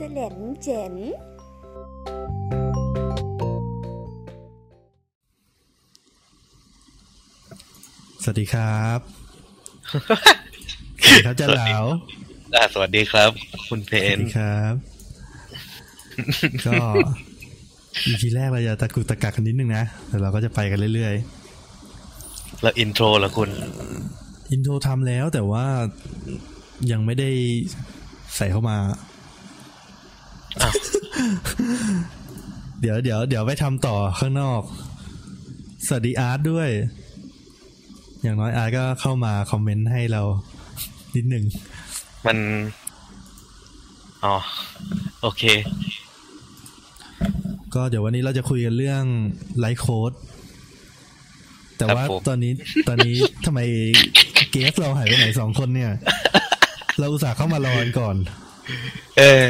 เสลนเจ๋นสวัสดีครับสวัสดีครับเจ้าเหลาอ่าสวัสดีครับ คุณเพสวันสดีครับ ก็อีพีแรกเราจะตะกุกตะกักกันนิดนึงนะแต่เราก็จะไปกันเรื่อยแล้วอินโทรแล้วคุณๆอินโทรทำแล้วแต่ว่ายังไม่ได้ใส่เข้ามา อ้าว เดี๋ยวเดี๋ยวเดี๋ยวไปทำต่อข้างนอก สวัสดีอาร์ตด้วย อย่างน้อยอาร์ตก็เข้ามาคอมเมนต์ให้เรา นิดหนึ่ง มัน อ๋อ โอเค ก็เดี๋ยววันนี้เราจะคุยกันเรื่อง life coach แต่ว่าครับผมตอนนี้ตอนนี้ทำไมเกสเราหายไปไหนสองคนเนี่ย เราอุตส่าห์เข้ามารอกันก่อน เออ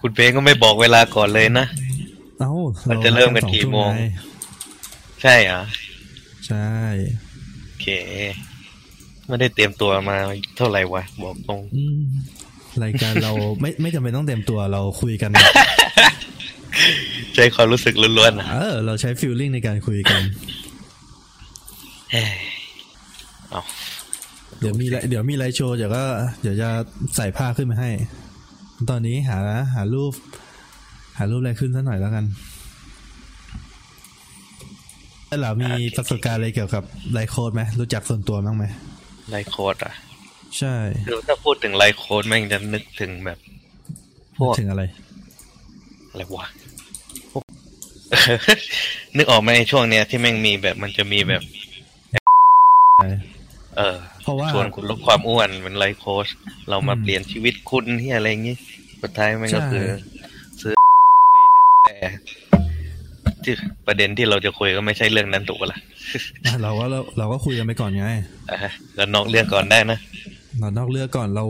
คุณเพงก็ไม่บอกเวลาก่อนเลยนะ เอ้ามันจะเริ่มกันกี่โมงสอทุ่ไใช่เหรอะใช่ โอเค ไม่ได้เตรียมตัวมาเท่าไหร่วะ บอกตรงอืมรายการเราไม่ไม่จำเป็นต้องเต็มตัวเราคุยกันใช้ความรู้สึกล้วนๆนะเออ เราใช้ feeling ในการคุยกันเฮ้ยเอาเดี๋ยวมีไลเดี๋ยวมี live show เดี๋ยวก็ เดี๋ยวจะใส่ผ้าขึ้นมาให้ ตอนนี้หาหารูป หารูปอะไรขึ้นสักหน่อยแล้วกันแล้วเรามีประสบการณ์อะไรเกี่ยวกับ life coach ไหมรู้จักส่วนตัวบ้างไหม life coach อะ ใช่คือถ้าพูดถึง life coach แม่งจะนึกถึงแบบ พวกถึงอะไร อะไรวะพวกนึกออกไหมไอ้ช่วงเนี้ยที่แม่งมีแบบมันจะมีแบบ เออเพราะว่าชวนคุณลดความอ้วนเป็นไลฟ์โค้ชเรามาอืมเปลี่ยนชีวิตคุณที่อะไรอย่างงี้สุดท้ายแม่งก็ใช่คือ ซื้อแต่ที่ประเด็นที่เราจะคุยก็ไม่ใช่เรื่องนั้นถูกปะล่ะอะเราก็เราเราก็คุยกันไปก่อนไงอะแล้วนอกเรื่องก่อนได้นะเรานอกเรื่องก่อนเรา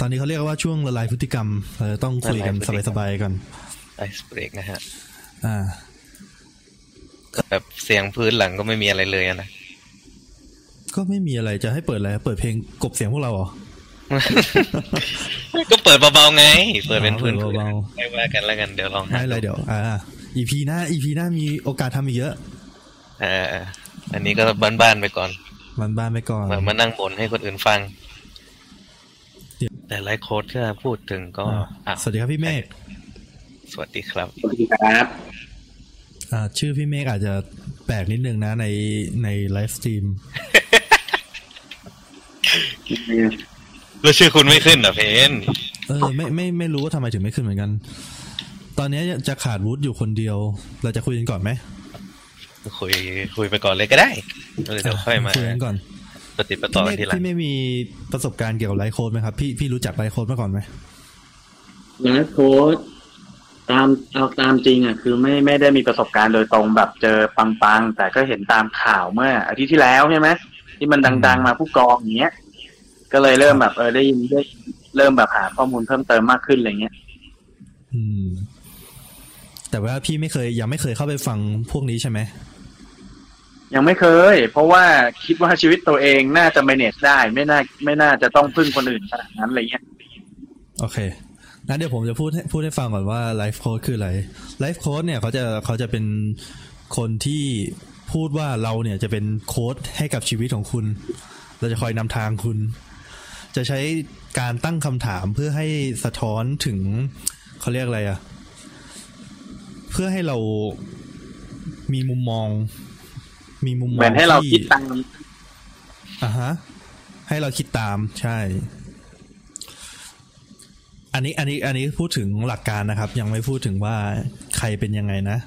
ตอนนี้เขาเรียกว่าช่วงละลายพฤติกรรมเราจะต้องคุยกันละลายพฤติกรรมสบายๆก่อนไอสเบรกนะฮะ อ่าแบบเสียงพื้นหลังก็ไม่มีอะไรเลยอะนะ ก็ไม่มีอะไรจะให้เปิดอะไรเปิดเพลงกบเสียงพวกเราเหรอก็เปิดเบาๆไง เปิดเป็นอ๋อพื้นเปิดเบาไม่ว่ากันแล้วกันเดี๋ยวลองไม่อะไรเดี๋ยว อ่า อีพีหน้าอีพีหน้ามีโอกาสทำอีกเยอะเอออันนี้ก็บ้านๆไปก่อนมันบ้านไปก่อนเหมือนมานั่งบ่นให้คนอื่นฟังเดี๋ยวแต่ life coach ถ้าพูดถึงก็อ่าอะสวัสดีครับพี่เมฆสวัสดีครับสวัสดีครับอ่าชื่อพี่เมฆอาจจะแปลกนิดนึงนะในใน live stream แล้วชื่อคุณไม่ขึ้นเหรอเพนเออไม่ไม่ไม่รู้ว่าทำไมถึงไม่ขึ้นเหมือนกัน ตอนนี้จะขาดวูดอยู่คนเดียว เราจะคุยกันก่อนไหมคุยคุยไปก่อนเลยก็ได้เดี๋ยวค่อยมาคุยกันก่อนปฏิปต่อกับพี่เมฆทีหลังพี่ไม่มีประสบการณ์เกี่ยวกับ life coach ไหมครับ พี่พี่รู้จัก life coach มาก่อนไหม life coach ตามเอาตามจริงอะคือไม่ไม่ได้มีประสบการณ์โดยตรงแบบเจอปังๆ แต่ก็เห็นตามข่าวเมื่ออาทิตย์ที่แล้วใช่ไหมที่มันดัง ๆ มาผู้กองอย่างเงี้ย ก็เลยเริ่มแบบเออได้ยินได้เริ่มแบบหาข้อมูลเพิ่มเติมมากขึ้นอะไรเงี้ยอืม แต่ว่าพี่ไม่เคยยังไม่เคยเข้าไปฟังพวกนี้ใช่ไหมยังไม่เคย เพราะว่าคิดว่าชีวิตตัวเองน่าจะ manage ได้ ไม่น่า ไม่น่าจะต้องพึ่งคนอื่นขนาดนั้นอะไรเงี้ยโอเคงั้นเดี๋ยวผมจะพูดให้พูดให้ฟังก่อนว่าไลฟ์โค้ดคืออะไรไลฟ์โค้ดเนี่ยเขาจะเขาจะเป็นคนที่พูดว่าเราเนี่ยจะเป็นโค้ดให้กับชีวิตของคุณ เราจะคอยนำทางคุณ จะใช้การตั้งคำถามเพื่อให้สะท้อนถึงเขาเรียกอะไรอะเพื่อให้เรามีมุมมอง มีมุมมองเหมือนให้เราที่คิดตามอ่าฮะ ให้เราคิดตามใช่ อันนี้อันนี้อันนี้พูดถึงหลักการนะครับ ยังไม่พูดถึงว่าใครเป็นยังไงนะ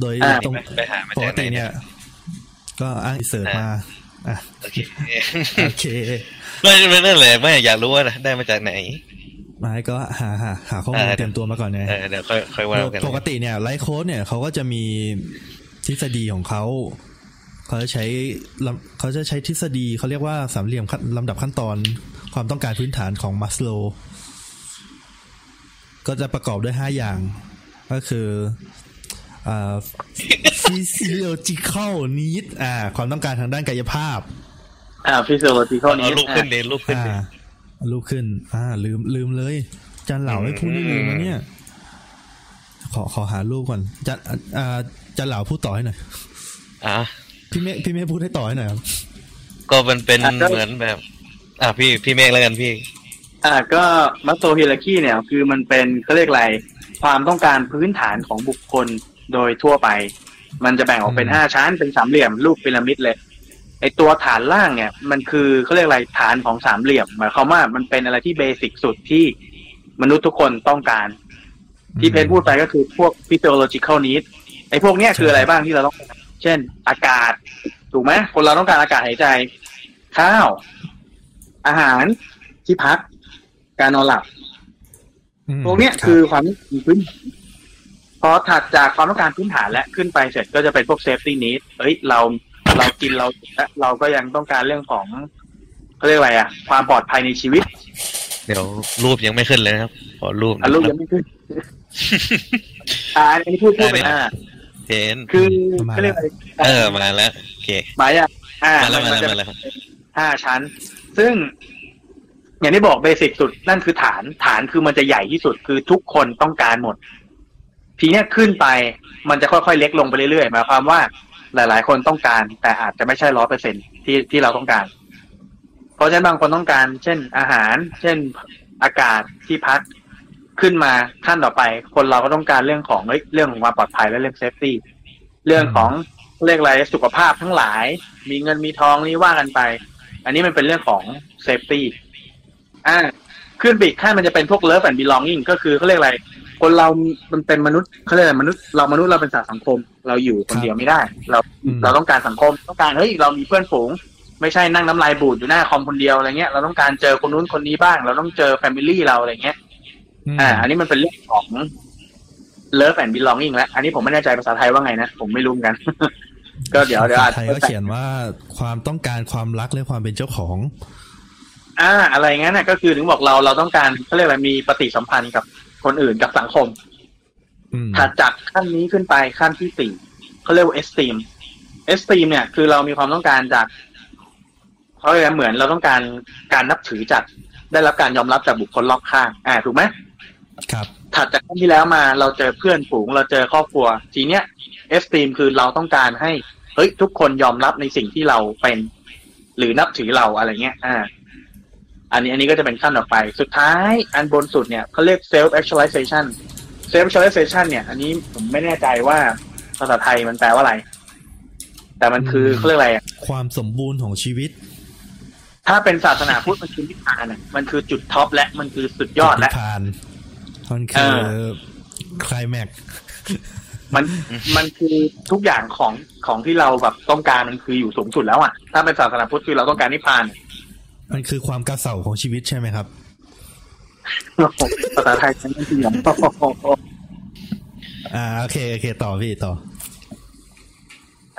โดยอ่าตรงไปหามาปกจากไหนติเนี่เนี่ยยก็อ้างเสิร์ชมาอะ โอเคโอเคไม่ไม่นั่นแหละไม่อยากรู้ว่าได้มาจากไหนมาให้ก็หาหาหาข้อมูลอ่าเตรียมตัวมาก่อนไงเออเดี๋ยวค่อยค่อยว่ากันปกติเนี่ยไลฟ์โค้ดเนี่ยเขาก็จะมีทฤษฎีของเขาเขาจะใช้ลำเขาจะใช้ทฤษฎีเขาเรียกว่าสามเหลี่ยมขั้นลำดับขั้นตอนความต้องการพื้นฐานของมัสโล ก็จะประกอบด้วยห้าอย่าง ก็คืออ่า physiological need อ่า ความต้องการทางด้านกายภาพ อ่า physiological เอา need รูปขึ้นเดนรูปขึ้นอ่าเดนลุกขึ้น อ่า ลืมลืมเลย จันเหล่าไม่พูดนี่ลืมนะเนี่ย ขอขอหารูปก่อนจันอ่าจันเหล่าพูดต่อให้หน่อยอะพี่เมฆพี่เมฆพูดให้ต่อให้หน่อยครับก็มันเป็นอะก็เหมือนแบบ อะพี่พี่เมฆแล้วกันพี่ อ่าก็มัสโซฮิราคีเนี่ย คือมันเป็นเขาเรียกอะไรความต้องการพื้นฐานของบุคคล โดยทั่วไป มันจะแบ่งออกเป็นอืมห้าชั้นเป็นสามเหลี่ยมรูปพีระมิดเลยไอตัวฐานล่างเนี่ย มันคือเขาเรียกอะไรฐานของสามเหลี่ยมหมายความว่ามันเป็นอะไรที่เบสิกสุดที่มนุษย์ทุกคนต้องการ ที่เพนพูดไปก็คือพวก physiological need ไอ้พวกเนี้ยคืออะไรบ้างที่เราต้องเช่น อากาศ ถูกไหมคนเราต้องการอากาศหายใจ ข้าว อาหารที่พัก การนอนหลับอืมพวกเนี้ยรับคือความต้องการพื้นฐาน พอถัดจากความต้องการพื้นฐานและขึ้นไปเสร็จก็จะเป็นพวก safety need เอ้ยเราเรากินเราและเราก็ยังต้องการเรื่องของเขาเรียกอะไรอะความปลอดภัยในชีวิต เดี๋ยวรูปยังไม่ขึ้นเลยนะครับ ขอรูปอะลูกนะคยัรับงไม่ขึ้นอ่าอันนี้พูดพูดไปอ่าเห็นคือมาเขาเรียกอะไรเออมาแล้วโอเคหมายอะอ่ามาแล้วนมาแล้วจะมาแล้วครับห้าชั้น ซึ่งอย่างที่บอกเบสิกสุดนั่นคือฐานฐานคือมันจะใหญ่ที่สุดคือทุกคนต้องการหมด ทีเนี้ยขึ้นไปมันจะค่อยๆเล็กลงไปเรื่อยๆหมายความว่าหลาย ๆ คนต้องการ แต่อาจจะไม่ใช่ร้อยเปอร์เซ็นที่ที่เราต้องการ เพราะฉะนั้นบางคนต้องการ เช่นอาหาร เช่นอากาศที่พักขึ้นมาขั้นต่อไป คนเราก็ต้องการเรื่องของเรื่องของความปลอดภัยและเรื่อง safety เรื่องของเรียกอะไรสุขภาพทั้งหลาย มีเงินมีทองนี่ว่ากันไป อันนี้มันเป็นเรื่องของ safety อ่าขึ้นไปอีกขั้นมันจะเป็นพวก love and belonging ก็คือเขาเรียกอะไร คนเรา มันเป็นมนุษย์เขาเรียกอะไรมนุษย์ เรามนุษย์เราเป็นสัตว์สังคม เราอยู่คนเดียวไม่ได้ เราอืมเราต้องการสังคมต้องการเฮ้ยเรามีเพื่อนฝูง ไม่ใช่นั่งน้ำลายบูดอยู่หน้าคอมคนเดียวอะไรเงี้ยเราต้องการเจอคนนู้นคนนี้บ้าง เราต้องเจอ family เราอะไรเงี้ยมอ่า อันนี้มันเป็นเรื่องของ love and belonging แล้วอันนี้ผมไม่แน่ใจภาษาไทยว่าไงนะ ผมไม่รู้เหมือนกัน ก็เดี๋ยวเดี๋ยวอาจไทยก็เขียนว่าความต้องการความรักและความเป็นเจ้าของ อ่า อะไรงั้นน่ะ ก็คือถึงบอกเราเราต้องการเขาเรียกอะไรมีปฏิสัมพันธ์กับ คนอื่นกับสังคมอืมถัดจากขั้นนี้ขึ้นไปขั้นที่สี่เขาเรียกว่า esteem esteem เนี่ย คือเรามีความต้องการจากเขาเรียกว่าเหมือนเราต้องการการนับถือจากได้รับการยอมรับจากบุคคลรอบข้าง อ่า ถูกไหมครับ ถัดจากขั้นที่แล้วมาเราเจอเพื่อนฝูง เราเจอครอบครัว ทีเนี้ย esteem คือเราต้องการให้เฮ้ยทุกคนยอมรับในสิ่งที่เราเป็น หรือนับถือเราอะไรเงี้ย อ่า อันนี้อันนี้ก็จะเป็นขั้นต่อไป สุดท้ายอันบนสุดเนี่ยเขาเรียก self actualization self actualization เนี่ย อันนี้ผมไม่แน่ใจว่าภาษาไทยมันแปลว่าอะไร แต่มันคืออืมเขาเรียกอะไรอะความสมบูรณ์ของชีวิต ถ้าเป็นศาสนาพุทธมันคือนิพพานอะมันคือจุดท็อปและมันคือสุดยอดและนิพพานมันคือเอคลายแม็กมันมันคือทุกอย่างของของที่เราแบบต้องการมันคืออยู่สูงสุดแล้วอะ ถ้าเป็นศาสนาพุทธคือเราต้องการนิพพาน มันคือความกระเสาของชีวิตใช่ไหมครับภาษาไทยฉันไม่เถียงอ่าโอเคโอเคต่อพี่ต่อ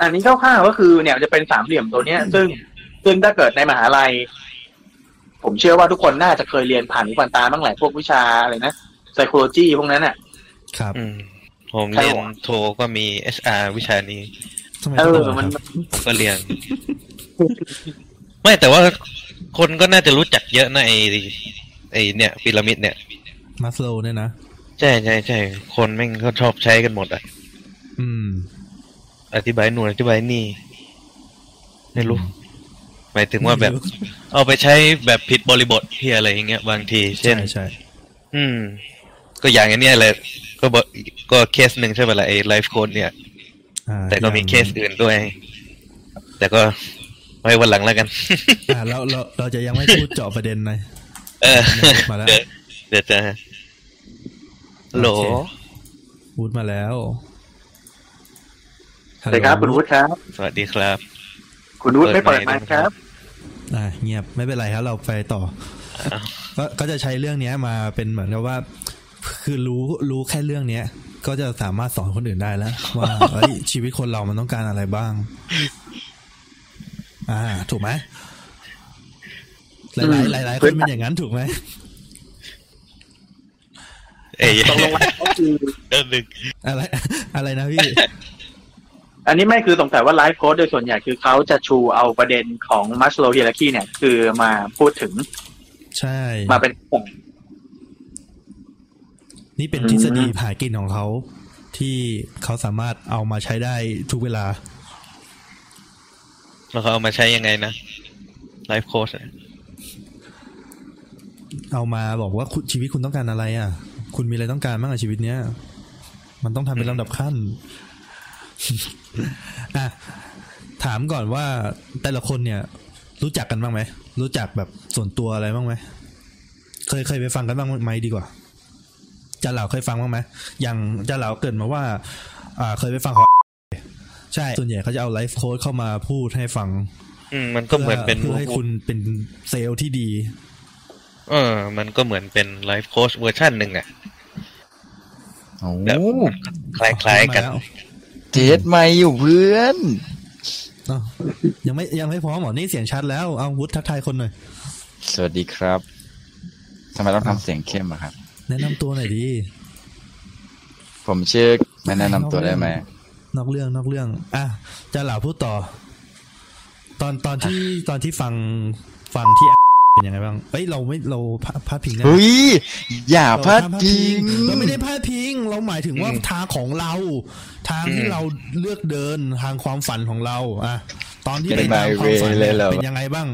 อันนี้คร่าวๆก็คือเนี่ยจะเป็นสามเหลี่ยมตัวเนี้ย ซึ่งซึ่งถ้าเกิดในมหาลัย ผมเชื่อว่าทุกคนน่าจะเคยเรียนผ่านหูผ่านตาบ้างแหละพวกวิชาอะไรนะ psychology พวกนั้นอะ ครับอืมผมใช่เรียนหรอโทก็มี HR วิชานี้ทำไมเอต้องอบอกมันครับผมก็เรียน ไม่แต่ว่า คนก็น่าจะรู้จักเยอะนะไอไอเนี่ยพีระมิดเนี่ยมัสโลเนี่ยนะ ใช่ใช่ใช่คนแม่งก็ชอบใช้กันหมดอะ อืม อธิบายหน่วยอธิบายนี่ ไม่รู้ หมายถึงว่าแบบไม่รู้เอาไปใช้แบบผิดบริบทที่อะไรอย่างเงี้ยบางที เช่ใช่นใช่อืม ก็อย่างอันเนี้ยเลยก็บอกก็เคสหนึ่งใช่ไหมล่ะไอ้ไลฟ์โค้ดเนี่ยอ่าแต่ก็มีอย่างเคสอื่นด้วย แต่ก็ ไว้วันหลังแล้วกันอ่าเราเราเราจะยังไม่พูดเจาะประเด็นเลยเออมาแล้วเดี๋ยวเดี๋ยวจะฮัลโหลโอเคพูดมาแล้วสวัสดีครับ คุณวุฒิครับ สวัสดีครับ คุณวุฒิไม่เปิเปิดดไมไมาค์ครับอ่าเงียบไม่เป็นไรครับเราไปต่ออ้าวก็ก็จะใช้เรื่องเนี้ยมาเป็นเหมือนกับว่า คือรู้รู้แค่เรื่องเนี้ย ก็จะสามารถสอนคนอื่นได้แล้ว ว่าเอ้ยชีวิตคนเรามันต้องการอะไรบ้าง อ่า ถูกไหมหลายหลายหลายๆคนเป็นอย่างนั้นถูกไหมเอ้ยตกลงแล้วก็คือเรื่องหนึ่งอะไร อะไรนะพี่ อันนี้ไม่คือสงสัยว่าไลฟ์โค้ดโดยส่วนใหญ่คือเขาจะชูเอาประเด็นของมัสโล w ฮ i ร r คีเนี่ย คือมาพูดถึง ใช่ มาเป็นกลุ่มนี่เป็นอืมทฤษฎีผากินของเขาที่เขาสามารถเอามาใช้ได้ทุกเวลา แล้วเขาเอามาใช้ยังไงนะไลฟ์โค้ชเอามาบอกว่าคุณชีวิตคุณต้องการอะไร อะ คุณมีอะไรต้องการบ้างอะชีวิตเนี้ยมันต้องทำเป็นลำดับขั้นอะถามก่อนว่าแต่ละคนเนี่ย รู้จักกันบ้างไหมรู้จักแบบส่วนตัวอะไรบ้างไหมเคยเคยไปฟังกันบ้างไหมดีกว่าจะเหล่าเคยฟังบ้างไหมอย่างจะเหล่าเกริดมาว่า อ่า เคยไปฟังของ ใช่ส่วนใหญ่เขาจะเอาไลฟ์โค้ชเข้ามาพูดให้ฟัง อืมมันก็เหมือนเป็นเพื่อให้คุณเป็นเซลส์ที่ดี เออ มันก็เหมือนเป็นไลฟ์โค้ชเวอร์ชันหนึ่งอะโอ้แบบคล้ายๆกันมาแล้วเจ็ดไม่อยู่เพื่อนอ้าวยังไม่ยังไม่พร้อมเหรอนี่เสียงชัดแล้วเอาวุฒิทักทายคนหน่อย สวัสดีครับทำไมต้องทำเสียงเข้มอะครับ แนะนำตัวหน่อยดี ผมชื่อไม่แนะนำตัวได้ไหม นอกเรื่องนอกเรื่อง อะจะเหล่าพูดต่อ ตอนตอนที่ตอนที่ฟังฟังที่เป็นยังไงบ้างเอ้ยเราไม่เราพาพาดพิงนะเฮ้ยอย่าเราพลาดห้มพิงเราไม่ได้พลาดพิง เราหมายถึงว่าทางของเรา ทางที่เราเลือกเดินทางความฝันของเราอะตอนที่ไปตามความฝันเนี่ยเป็นยังไงบ้าง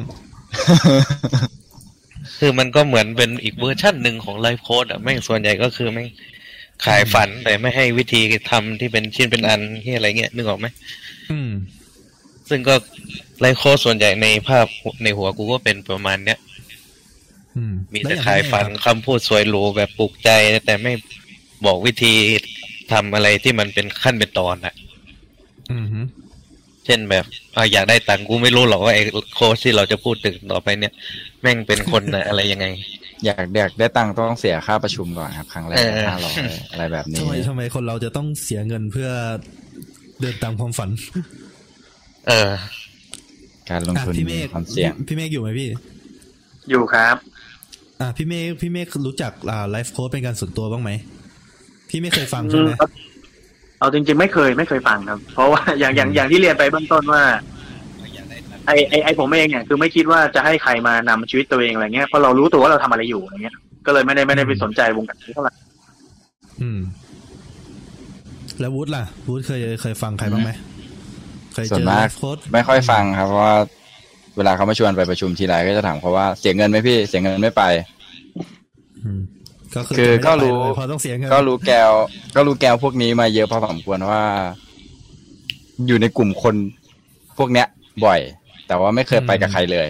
คือมันก็เหมือนเป็นอีกเวอร์ชันหนึ่งของไลฟ์โค้ดอะแม่งส่วนใหญ่ก็คือแม่ง ขายฝันแต่ไม่ให้วิธีทำที่เป็นชิ้นเป็นอันที่อะไรเงี้ยนึกออกไหมอืม ซึ่งก็ไลฟ์โค้ดส่วนใหญ่ในภาพในหัวกูก็เป็นประมาณเนี้ยอืมมีล้วแต่องขายฝันพี่เมฆคำพูดสวยหรูแบบปลุกใจ แต่ไม่บอกวิธีทำอะไรที่มันเป็นขั้นเป็นตอนอะอืมฮึเช่นแบบอะอยากได้ตังค์กูไม่รู้หรอกว่าไอ้โค้ชที่เราจะพูดถึงต่อไปเนี่ย แม่งเป็นคนน่ะอะไรยังไง อยากอยากได้ตังค์ต้องเสียค่าประชุมก่อนครับ ครั้งแรกเออห้าร้อยอะไรแบบนี้ทำไมทำไมคนเราจะต้องเสียเงินเพื่อเดินตามความฝัน เออ การลงอะทุนพี่เมฆความเสี่ยงพี่เมฆอยู่ไหมพี่ อยู่ครับ อะพี่เมฆพี่เมฆรู้จักอ่าไลฟ์โค้ดเป็นการส่วนตัวบ้างไหมพี่ไม่เคยฟังใช่ไหมอืมเอาจริงๆไม่เคยไม่เคยฟังครับ เพราะว่าอย่างอย่างอย่างที่เรียนไปเบื้องต้นว่า ไอไอไอผมเองเนี่ยคือไม่คิดว่าจะให้ใครมานำชีวิตตัวเองอะไรเงี้ยเพราะเรารู้ตัวว่าเราทำอะไรอยู่อะไรเงี้ย ก็เลยไม่ได้ไม่ได้ไปสนใจวงการนี้เท่าไหร่อืม แล้ววูดล่ะวูดเคยเคยฟังใครบ้างไหมเคยส่วเจนอไลมากฟ์โค้ดไม่ค่อยฟังครับเพราะว่าเวลาเขามาชวนไปประชุมทีไรก็จะถามเขาว่าเสียเงินไหมพี่เสียเงินไม่ไปอืมก็คือคือจะไม่ได้ก็รู้ไปเลยเพราะต้องเสียเงินก็รู้แกวก็รู้แกวพวกนี้มาเยอะพอสมควรว่า อยู่ในกลุ่มคนพวกเนี้ย บ่อย แต่ว่าไม่เคยไปกับใครเลย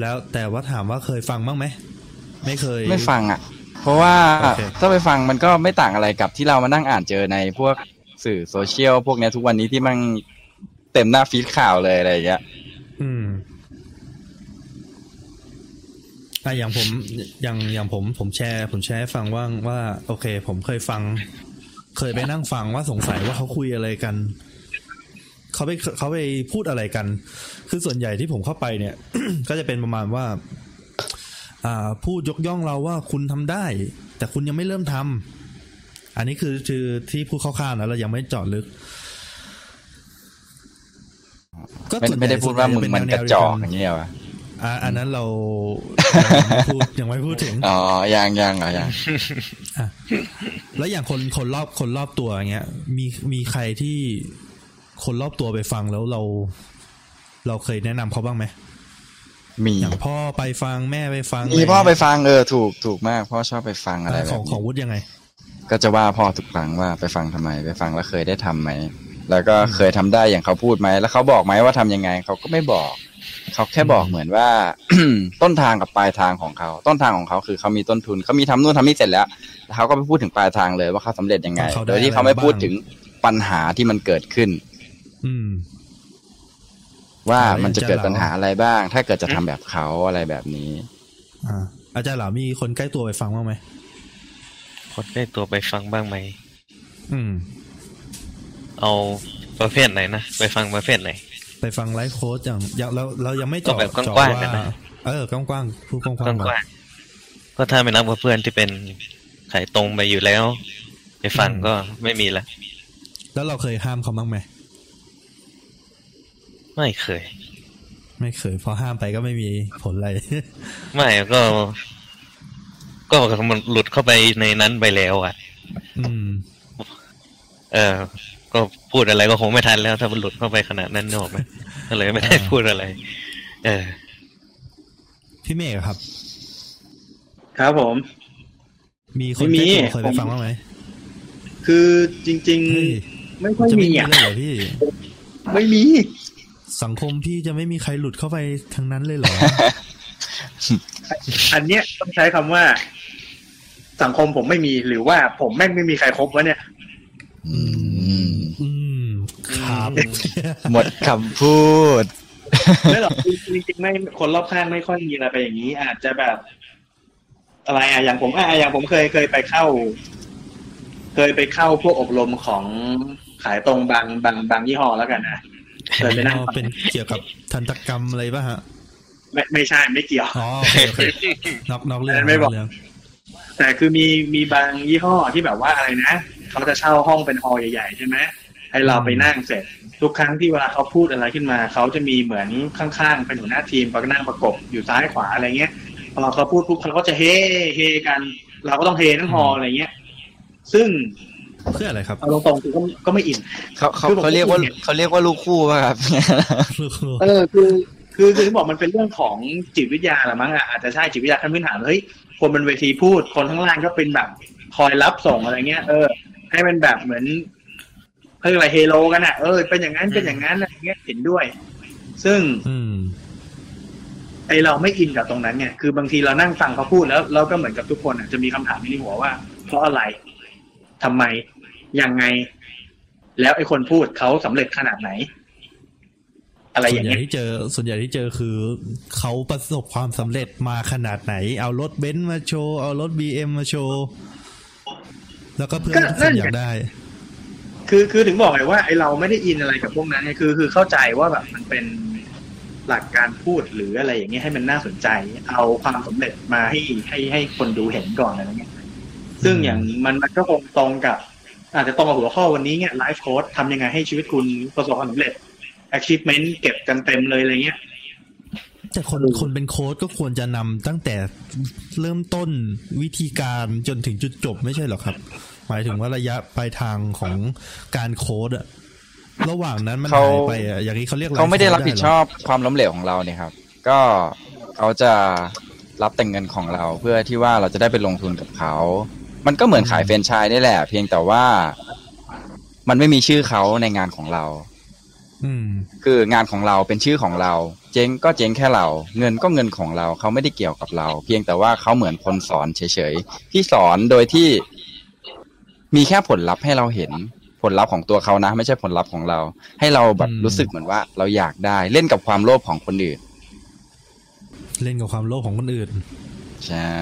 แล้วแต่ว่าถามว่าเคยฟังบ้างไหมไม่เคย ไม่ฟังอะ เพราะว่าโอเคถ้าไปฟังมันก็ไม่ต่างอะไรกับที่เรามานั่งอ่านเจอในพวกสื่อโซเชียลพวกเนี้ยทุกวันนี้ที่มันเต็มหน้าฟีดข่าวเลยอะไรอย่างเงี้ย อืมอะอย่างผมอย่างอย่างผม ผมแชร์ ผมแชร์ให้ฟังว่าว่า โอเค ผมเคยฟัง เคยไปนั่งฟังว่าสงสัยว่าเขาคุยอะไรกัน เขาไปเขาไปพูดอะไรกัน คือส่วนใหญ่ที่ผมเข้าไปเนี่ย ก็จะเป็นประมาณว่า อ่า พูดยกย่องเราว่าคุณทำได้ แต่คุณยังไม่เริ่มทำอันนี้คือคือที่พูดคร่าวๆนะเรายังไม่เจาะลึก ก็ไม่ส่วนใหญ่ไม่ได้พูดว่ามึงส่วใหญ่มันเป็กระแวๆจอกเดียวอย่างเงี้ยว่ะอ่าอันนั้นเรายังไม่พูดยังไม่พูดถึง อ๋อ ยังยังเหรอยังอะแล้วอย่างคนคนรอบคนรอบตัวอย่างเงี้ย มีมีใครที่ คนรอบตัวไปฟังแล้วเรา เราเคยแนะนำเขาบ้างไหมมีอย่างพ่อไปฟังแม่ไปฟังมีพ่อไปฟังเออถูกถูกมากพ่อชอบไปฟังอะไรอะแบของบของนี้วุฒิยังไง ก็จะว่าพ่อทุกครั้งว่าไปฟังทำไม ไปฟังแล้วเคยได้ทำไหมแล้วก็เคยทำได้อย่างเขาพูดไหมแล้วเขาบอกไหมว่าทำยังไงเขาก็ไม่บอกเขาแค่บอกเหมือนว่าต้นทางกับปลายทางของเขา ต้นทางของเขาคือเขามีต้นทุนเขามีทำนู่นทำนี่เสร็จแล้วแล้วเขาก็ไปพูดถึงปลายทางเลยว่าเขาสำเร็จยังไงว่าเขาได้โดยที่เขาไม่อะไรมาพูดบ้างถึงปัญหาที่มันเกิดขึ้น อืมว่าอ่ามันจะเกิดอย่างเช่นปัญหาอะไรบ้าง ถ้าเกิดจะทำแบบเขาอะไรแบบนี้อ่าอาจารย์เหล่ามีคนใกล้ตัวไปฟังบ้างไหมคนใกล้ตัวไปฟังบ้างไหมอืม เอาประเภทไหนนะไปฟังประเภทไหนไปฟังไลฟ์โค้ดอย่างอย่างเราเรายังไม่เจาะก็แบบเจาะกว้างๆว่ากันนะเออกว้างๆพูดกว้างๆกก่อนว้างๆก็ถ้าไม่นับกับเพื่อนที่เป็นขายตรงไปอยู่แล้ว ไปฟังก็ไม่มีละแล้วเราเคยห้ามเขาบ้างไหม ไม่เคย ไม่เคย พอห้ามไปก็ไม่มีผลอะไร ไม่ก็ ก็มันหลุดเข้าไปในนั้นไปแล้ว อะ อืม เออก็พูดอะไรก็คงไม่ทันแล้ว ถ้ามันหลุดเข้าไปขนาดนั้นนึกออกไหมก็เลยไม่ได้พูดอะไร เออ พี่เมฆอะครับ ครับผม มีคนไม่มีใกล้ตัวเคยไปฟังบ้างไหมคือจริงเฮ้ยๆไม่ค่อยจะมีไม่มีอะเลยเหรอพี่ไม่มี สังคมพี่จะไม่มีใครหลุดเข้าไปทั้งนั้นเลยเหรอ อันเนี้ยต้องใช้คำว่า สังคมผมไม่มีหรือว่าผมแม่งไม่มีใครครบวะเนี่ย อืม อืมครับ หมดคำพูดไม่หรอกจริงๆไม่คนรอบข้างไม่ค่อยมีอะไรไปอย่างนี้ อาจจะแบบ อะไรอะอย่างผมอะอย่างผมเคยเคยไปเข้า เคยไปเข้าพวกอบรมของขายตรงบางบางบางยี่ห้อแล้วกันนะ เคยไปนั่งฟังเป็นเกี่ยวกับทันตกรรมอะไรป่ะฮะ ไม่ไม่ใช่ไม่เกี่ยวอ๋อโอเคโอเคนอกนอกเรื่องอันนั้นไม่บอกนเรื่องแต่คือมีมีบางยี่ห้อที่แบบว่าอะไรนะเขาจะเช่าห้องเป็นฮอลล์ใหญ่ๆใช่ไหมให้เราไปนั่งเสร็จ ทุกครั้งที่เวลาเขาพูดอะไรขึ้นมา เขาจะมีเหมือนข้างๆเป็นหัวหน้าทีมก็นั่งประกบอยู่ซ้ายขวาอะไรเงี้ยพอเขาพูดปุ๊บเขาก็จะเฮเฮกัน เราก็ต้องเฮทั้งฮอลล์อะไรเงี้ย ซึ่ง เพื่ออะไรครับเอาตรงๆคือก็ก็ไม่อินเขาเขาคือผมเขาเรียกว่าก็คุยเนี่ยเขาเรียกว่าลูกคู่ป่ะครับเออคือคือคือที่บอกมันเป็นเรื่องของจิตวิทยาละมั้งอะอาจจะใช่จิตวิทยาขั้นพื้นฐานเฮ้ยคนบนเวทีพูดคนข้างล่างก็เป็นแบบคอยรับส่งอะไรเงี้ย เออ ให้มันแบบเหมือนเขาเรียกอะไรเฮโลกันอะเออเป็นอย่างนั้นเป็นอย่างนั้นอะไรเงี้ยเห็นด้วย ซึ่งอืมไอเราไม่อินกับตรงนั้นไงคือบางทีเรานั่งฟังเขาพูดแล้ว เราก็เหมือนกับทุกคนอะจะมีคำถามในหัวว่า เพราะอะไร ทำไมยังไง แล้วไอคนพูดเขาสำเร็จขนาดไหน อะไรอส่วนย่างใหญ่เงี้ยที่เจอ ส่วนใหญ่ที่เจอคือเขาประสบความสำเร็จมาขนาดไหน เอารถเบนซ์มาโชว์เอารถบีเอ็มมาโชว์แล้วก็เพื่อนทุกคนอยากได้ คือคือถึงบอกไงว่าไอเราไม่ได้อินอะไรกับพวกนั้นไงคือคือเข้าใจว่าแบบมันเป็นหลักการพูดหรืออะไรอย่างเงี้ยให้มันน่าสนใจ เอาความสำเร็จมาให้ให้ให้คนดูเห็นก่อนอะไรเงี้ย ซึ่งอย่างมันมันก็คงตรงกับ อาจจะตรงกับหัวข้อวันนี้เนี่ยไลฟ์โค้ชทำยังไงให้ชีวิตคุณประสบความสำเร็จ achievement เก็บกันเต็มเลยอะไรเงี้ยแต่คนคนเป็นโค้ดก็ควรจะนำตั้งแต่เริ่มต้นวิธีการจนถึงจุดจบไม่ใช่เหรอครับ หมายถึงว่าระยะปลายทางของการโค้ดอะระหว่างนั้นมันเขาหายไปอะอย่างนี้เขาเรียกเขาไม่ได้ life รับ coach ผิดเหชอบความล้มเหลวของเราเนี่ยครับ ก็เขาจะรับแต่เงินของเราเพื่อที่ว่าเราจะได้ไปลงทุนกับเขา มันก็เหมือนขายแฟรนไชส์นี่แหละ เพียงแต่ว่ามันไม่มีชื่อเขาในงานของเราอืมคืองานของเราเป็นชื่อของเรา เจ๊งก็เจ๊งแค่เรา เงินก็เงินของเราเขาไม่ได้เกี่ยวกับเรา เพียงแต่ว่าเขาเหมือนคนสอนเฉยๆที่สอนโดยที่มีแค่ผลลัพธ์ให้เราเห็นผลลัพธ์ของตัวเขานะ ไม่ใช่ผลลัพธ์ของเรา ให้เราแบบอืมรู้สึกเหมือนว่า เราอยากได้ เล่นกับความโลภของคนอื่น เล่นกับความโลภของคนอื่น ใช่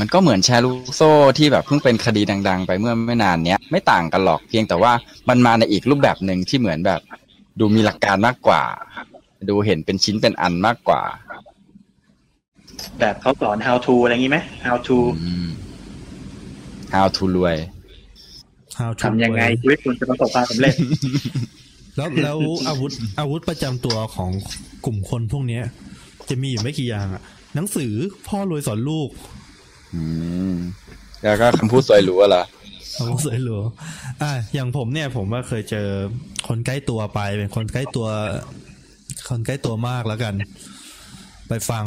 มันก็เหมือนแชร์ลูกโซ่ที่แบบเพิ่งเป็นคดีดัง ๆ ไปเมื่อไม่นานเนี้ยไม่ต่างกันหรอกเพียงแต่ว่ามันมาในอีกรูปแบบหนึ่งที่เหมือนแบบ ดูมีหลักการมากกว่า ดูเห็นเป็นชิ้นเป็นอันมากกว่า แบบเขาสอน how to อะไรอย่างงี้ไหม how to อืม how to รวย How to ทำยังไงรวชีวิตคุณจะประสบความสำเร็จ แล้วแล้วอาวุธอาวุธประจำตัวของกลุ่มคนพวกเนี้ยจะมีอยู่ไม่กี่อย่างอะ หนังสือพ่อรวยสอนลูก อืมแล้วก็คำพูดสวยหรูอะเหรออาวุธสวยหรูอะอย่างผมเนี่ย ผมว่าเคยเจอคนใกล้ตัวไป เป็นคนใกล้ตัว คนใกล้ตัวมากแล้วกัน ไปฟัง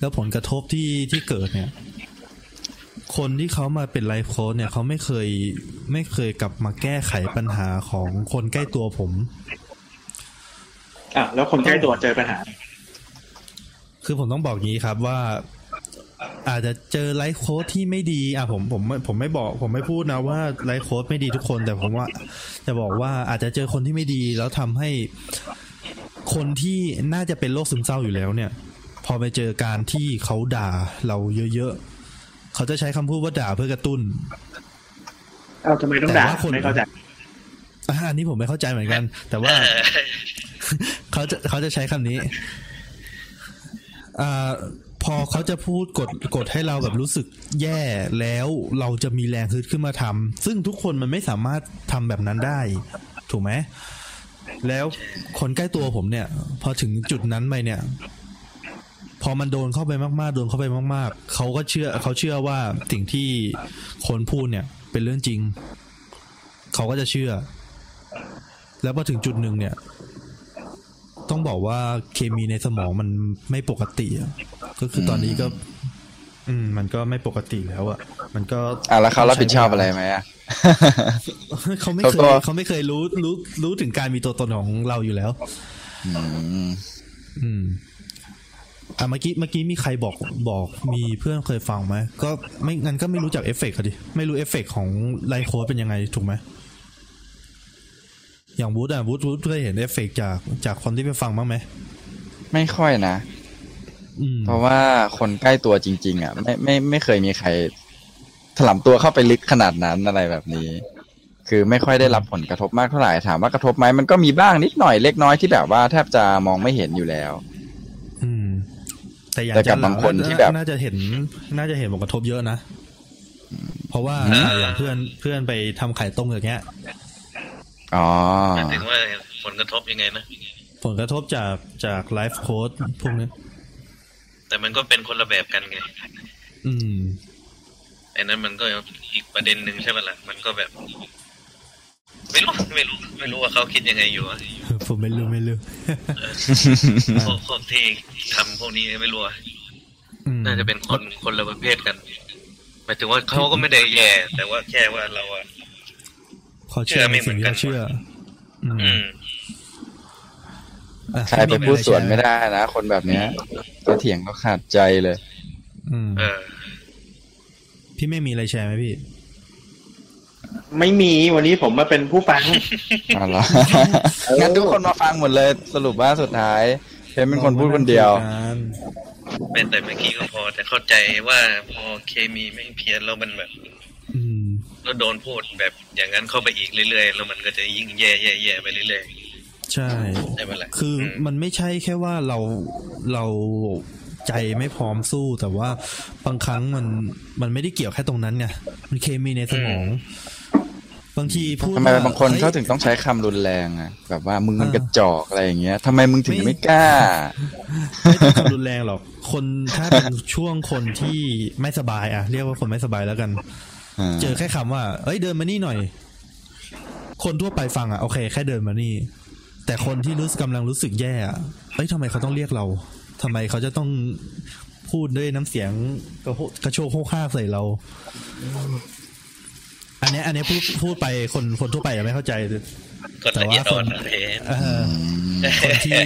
แล้วผลกระทบที่ที่เกิดเนี่ย คนที่เขามาเป็นไลฟ์โค้ชเนี่ยเขาไม่เคย ไม่เคยกลับมาแก้ไขปัญหาของคนใกล้ตัวผมอะแล้วคนใกล้ตัวเจอปัญหา คือผมต้องบอกงี้ครับว่าอาจจะเจอไลฟ์โค้ดที่ไม่ดีอะผมผมไม่ผมไม่บอก ผมไม่พูดนะว่าไลฟ์โค้ดไม่ดีทุกคน แต่ผมว่า จะบอกว่าอาจจะเจอคนที่ไม่ดีแล้วทำให้คนที่น่าจะเป็นโรคซึมเศร้าอยู่แล้วเนี่ย พอไปเจอการที่เขาด่าเราเยอะๆเขาจะใช้คำพูดว่าด่าเพื่อกระตุ้นเอ้าทำไมต้องด่าแต่ว่าคนไม่เข้าใจอะอันนี้ผมไม่เข้าใจเหมือนกัน แต่ว่าเขาจะเขาจะใช้คำนี้ อพอเขาจะพูดกดกดให้เราแบบรู้สึกแย่แล้วเราจะมีแรงฮึดขึ้นมาทำซึ่งทุกคนมันไม่สามารถทำแบบนั้นได้ ถูกไหมแล้วคนใกล้ตัวผมเนี่ย พอถึงจุดนั้นไปเนี่ย พอมันโดนเข้าไปมากๆ โดนเข้าไปมาก ๆเขาก็เชื่อเขาเชื่อว่าสิ่งที่คนพูดเนี่ย เป็นเรื่องจริงเขาก็จะเชื่อ แล้วพอถึงจุดหนึ่งเนี่ย ต้องบอกว่าเคมีในสมองมันไม่ปกติอะก็คือตอนนี้ก็ อืม มันก็ไม่ปกติแล้วอะมันก็อะแล้วเขารับผิดชอบอะไรไหมอะเขาไม่เขาเคก็ยเขาไม่เคยรู้รู้รู้ถึงการมีตัวตนของเราอยู่แล้วอืมอืมอะเมื่อกี้เมื่อกี้มีใครบอกบอกมีเพื่อนเคยฟังไหมก็ไม่งั้นก็ไม่รู้จักเอฟเฟกต์อะดิไม่รู้เอฟเฟกต์ของไลฟ์โค้ชเป็นยังไงถูกไหม อย่างวูดอะวูดวูดเคยเห็นเอฟเฟกต์จากจากคนที่ไปฟังบ้างไหม ไม่ค่อยนะอืมเพราะว่าคนใกล้ตัวจริง ๆ อะ ไม่ไม่ไม่เคยมีใครถลำตัวเข้าไปลึกขนาดนั้นอะไรแบบนี้ คือไม่ค่อยได้รับผลกระทบมากเท่าไหร่ถามว่ากระทบไหมมันก็มีบ้างนิดหน่อยเล็กน้อยที่แบบว่าแทบจะมองไม่เห็นอยู่แล้ว อืม แต่อย่างแต่กับจัหลับางคนที่แบบน่าจะเห็น น่าจะเห็นผลกระทบเยอะนะเพราะว่าอืมอะอย่างเพื่อนเพื่อนไปทำไข่ต้มอย่างเงี้ย อ๋อหมายถึงว่าผลกระทบยังไงนะ ผลกระทบจากจากไลฟ์โค้ดพวกนี้แต่มันก็เป็นคนละแบบกันไง อืมไอ้นั้นมันก็อีกประเด็นหนึ่งใช่ไหมล่ะ มันก็แบบ ไม่รู้ไม่รู้ ไม่รู้ว่าเขาคิดยังไงอยู่อะผมไม่รู้ไม่รู้พวกพวกที่ทำพวกนี้ไม่รู้อะอืมน่าจะเป็นคนคนละประเภทกันหมายถึงว่าเขาก็ไม่ได้แย่ แต่ว่าแค่ว่าเราอะ เขาเชื่อในสิ่งที่เขาเชื่อ อืมอืมอะใครไปพูดสวนไม่ได้นะคนแบบเนี้ยก็เถียงก็ขาดใจเลย อืมเออพี่ไม่มีอะไรแชร์ไหมพี่ ไม่มีวันนี้ผมมาเป็นผู้ฟังอ๋อเหรองั้นทุกคนมาฟังหมดเลย สรุปว่าสุดท้ายเพนเป็นคนพูดคนเดียวเป็นแต่เมื่อกี้ก็พอ แต่เข้าใจว่าพอเคมีไม่เพี้ยนแล้วมันแบบอืม แล้วโดนพูดแบบอย่างนั้นเข้าไปอีกเรื่อยๆ แล้วมันก็จะยิ่งแย่แย่แย่ไปเรื่อยใช่ๆใช่ไหมล่ะคืออมมันไม่ใช่แค่ว่าเราเราใจไม่พร้อมสู้แต่ว่าบางครั้งมันมันไม่ได้เกี่ยวแค่ตรงนั้นไงมันเคมีในสมองบางทีพูดทำไมว่บางคนฮ้ยเขาถึงต้องใช้คำรุนแรงอะแบบว่ามึงมันอ่ากระจอกอะไรอย่างเงี้ยทำไมมึงถึงไม่ไม่กล้าไม่ต้องคำรุนแรงหรอกคนถ้าเป็นช่วงคนที่ไม่สบายอะ เรียกว่าคนไม่สบายแล้วกัน เจอแค่คำว่า เอ้ยเดินมานี่หน่อย คนทั่วไปฟังอะโอเค แค่เดินมานี่ แต่คนที่รู้สึกกำลังรู้สึกแย่อะเอ้ยทำไมเขาต้องเรียกเราทำไมเขาจะต้องพูดด้วยน้ำเสียงกระโหกระโชกโฮกห้ากใส่เรา อันเนี้ยอันเนี้ยพูดพูดไปคนคนทั่วไปยังไม่เข้าใจก็ละเอียดอ่อนนะเพนเออคนที่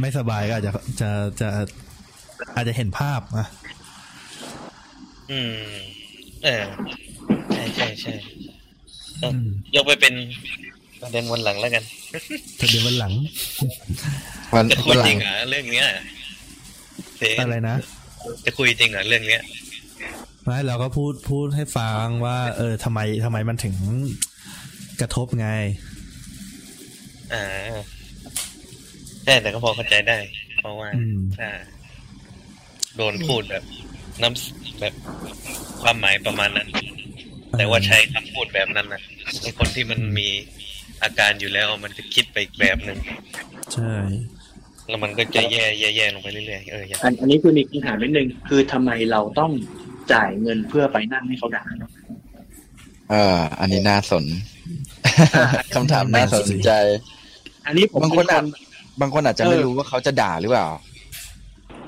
ไม่สบายก็อาจจะจะจะอาจจะเห็นภาพอะ อืม เออ ใช่ใช่ใช่เอออืมยกไปเป็นประเด็นวันหลังแล้วกันแต่เดี๋ยววันหลังวันจะคุวัยนหลัจริงงเหรอเรื่องเนี้ยเพนอะไรนะจะคุยจริงเหรอเรื่องเนี้ยไม่เราก็พูดพูดให้ฟังว่า เออทำไมทำไมมันถึงกระทบไงอ่าใช่แต่ก็พอเข้าใจได้ เพราะว่าอืมถ้าโดนพูดแบบน้ำแบบความหมายประมาณนั้น แต่ว่าใช้คำพูดแบบนั้นนะไอคนที่มันมีอาการอยู่แล้วมันจะคิดไปอีกแบบหนึ่งใช่ แล้วมันก็จะแย่แย่แย่ลงไปเรื่อยๆเอออย่างอันอันนี้คือมีคำถามนิดนึงคือทำไมเราต้องจ่ายเงินเพื่อไปนั่งให้เขาด่าเนอะเออ อันนี้น่าสนคำถามน่าสนใจ อันนี้ผมบางคนเป็อาจบางคนอาจจะไม่เออรู้ว่าเขาจะด่าหรือเปล่า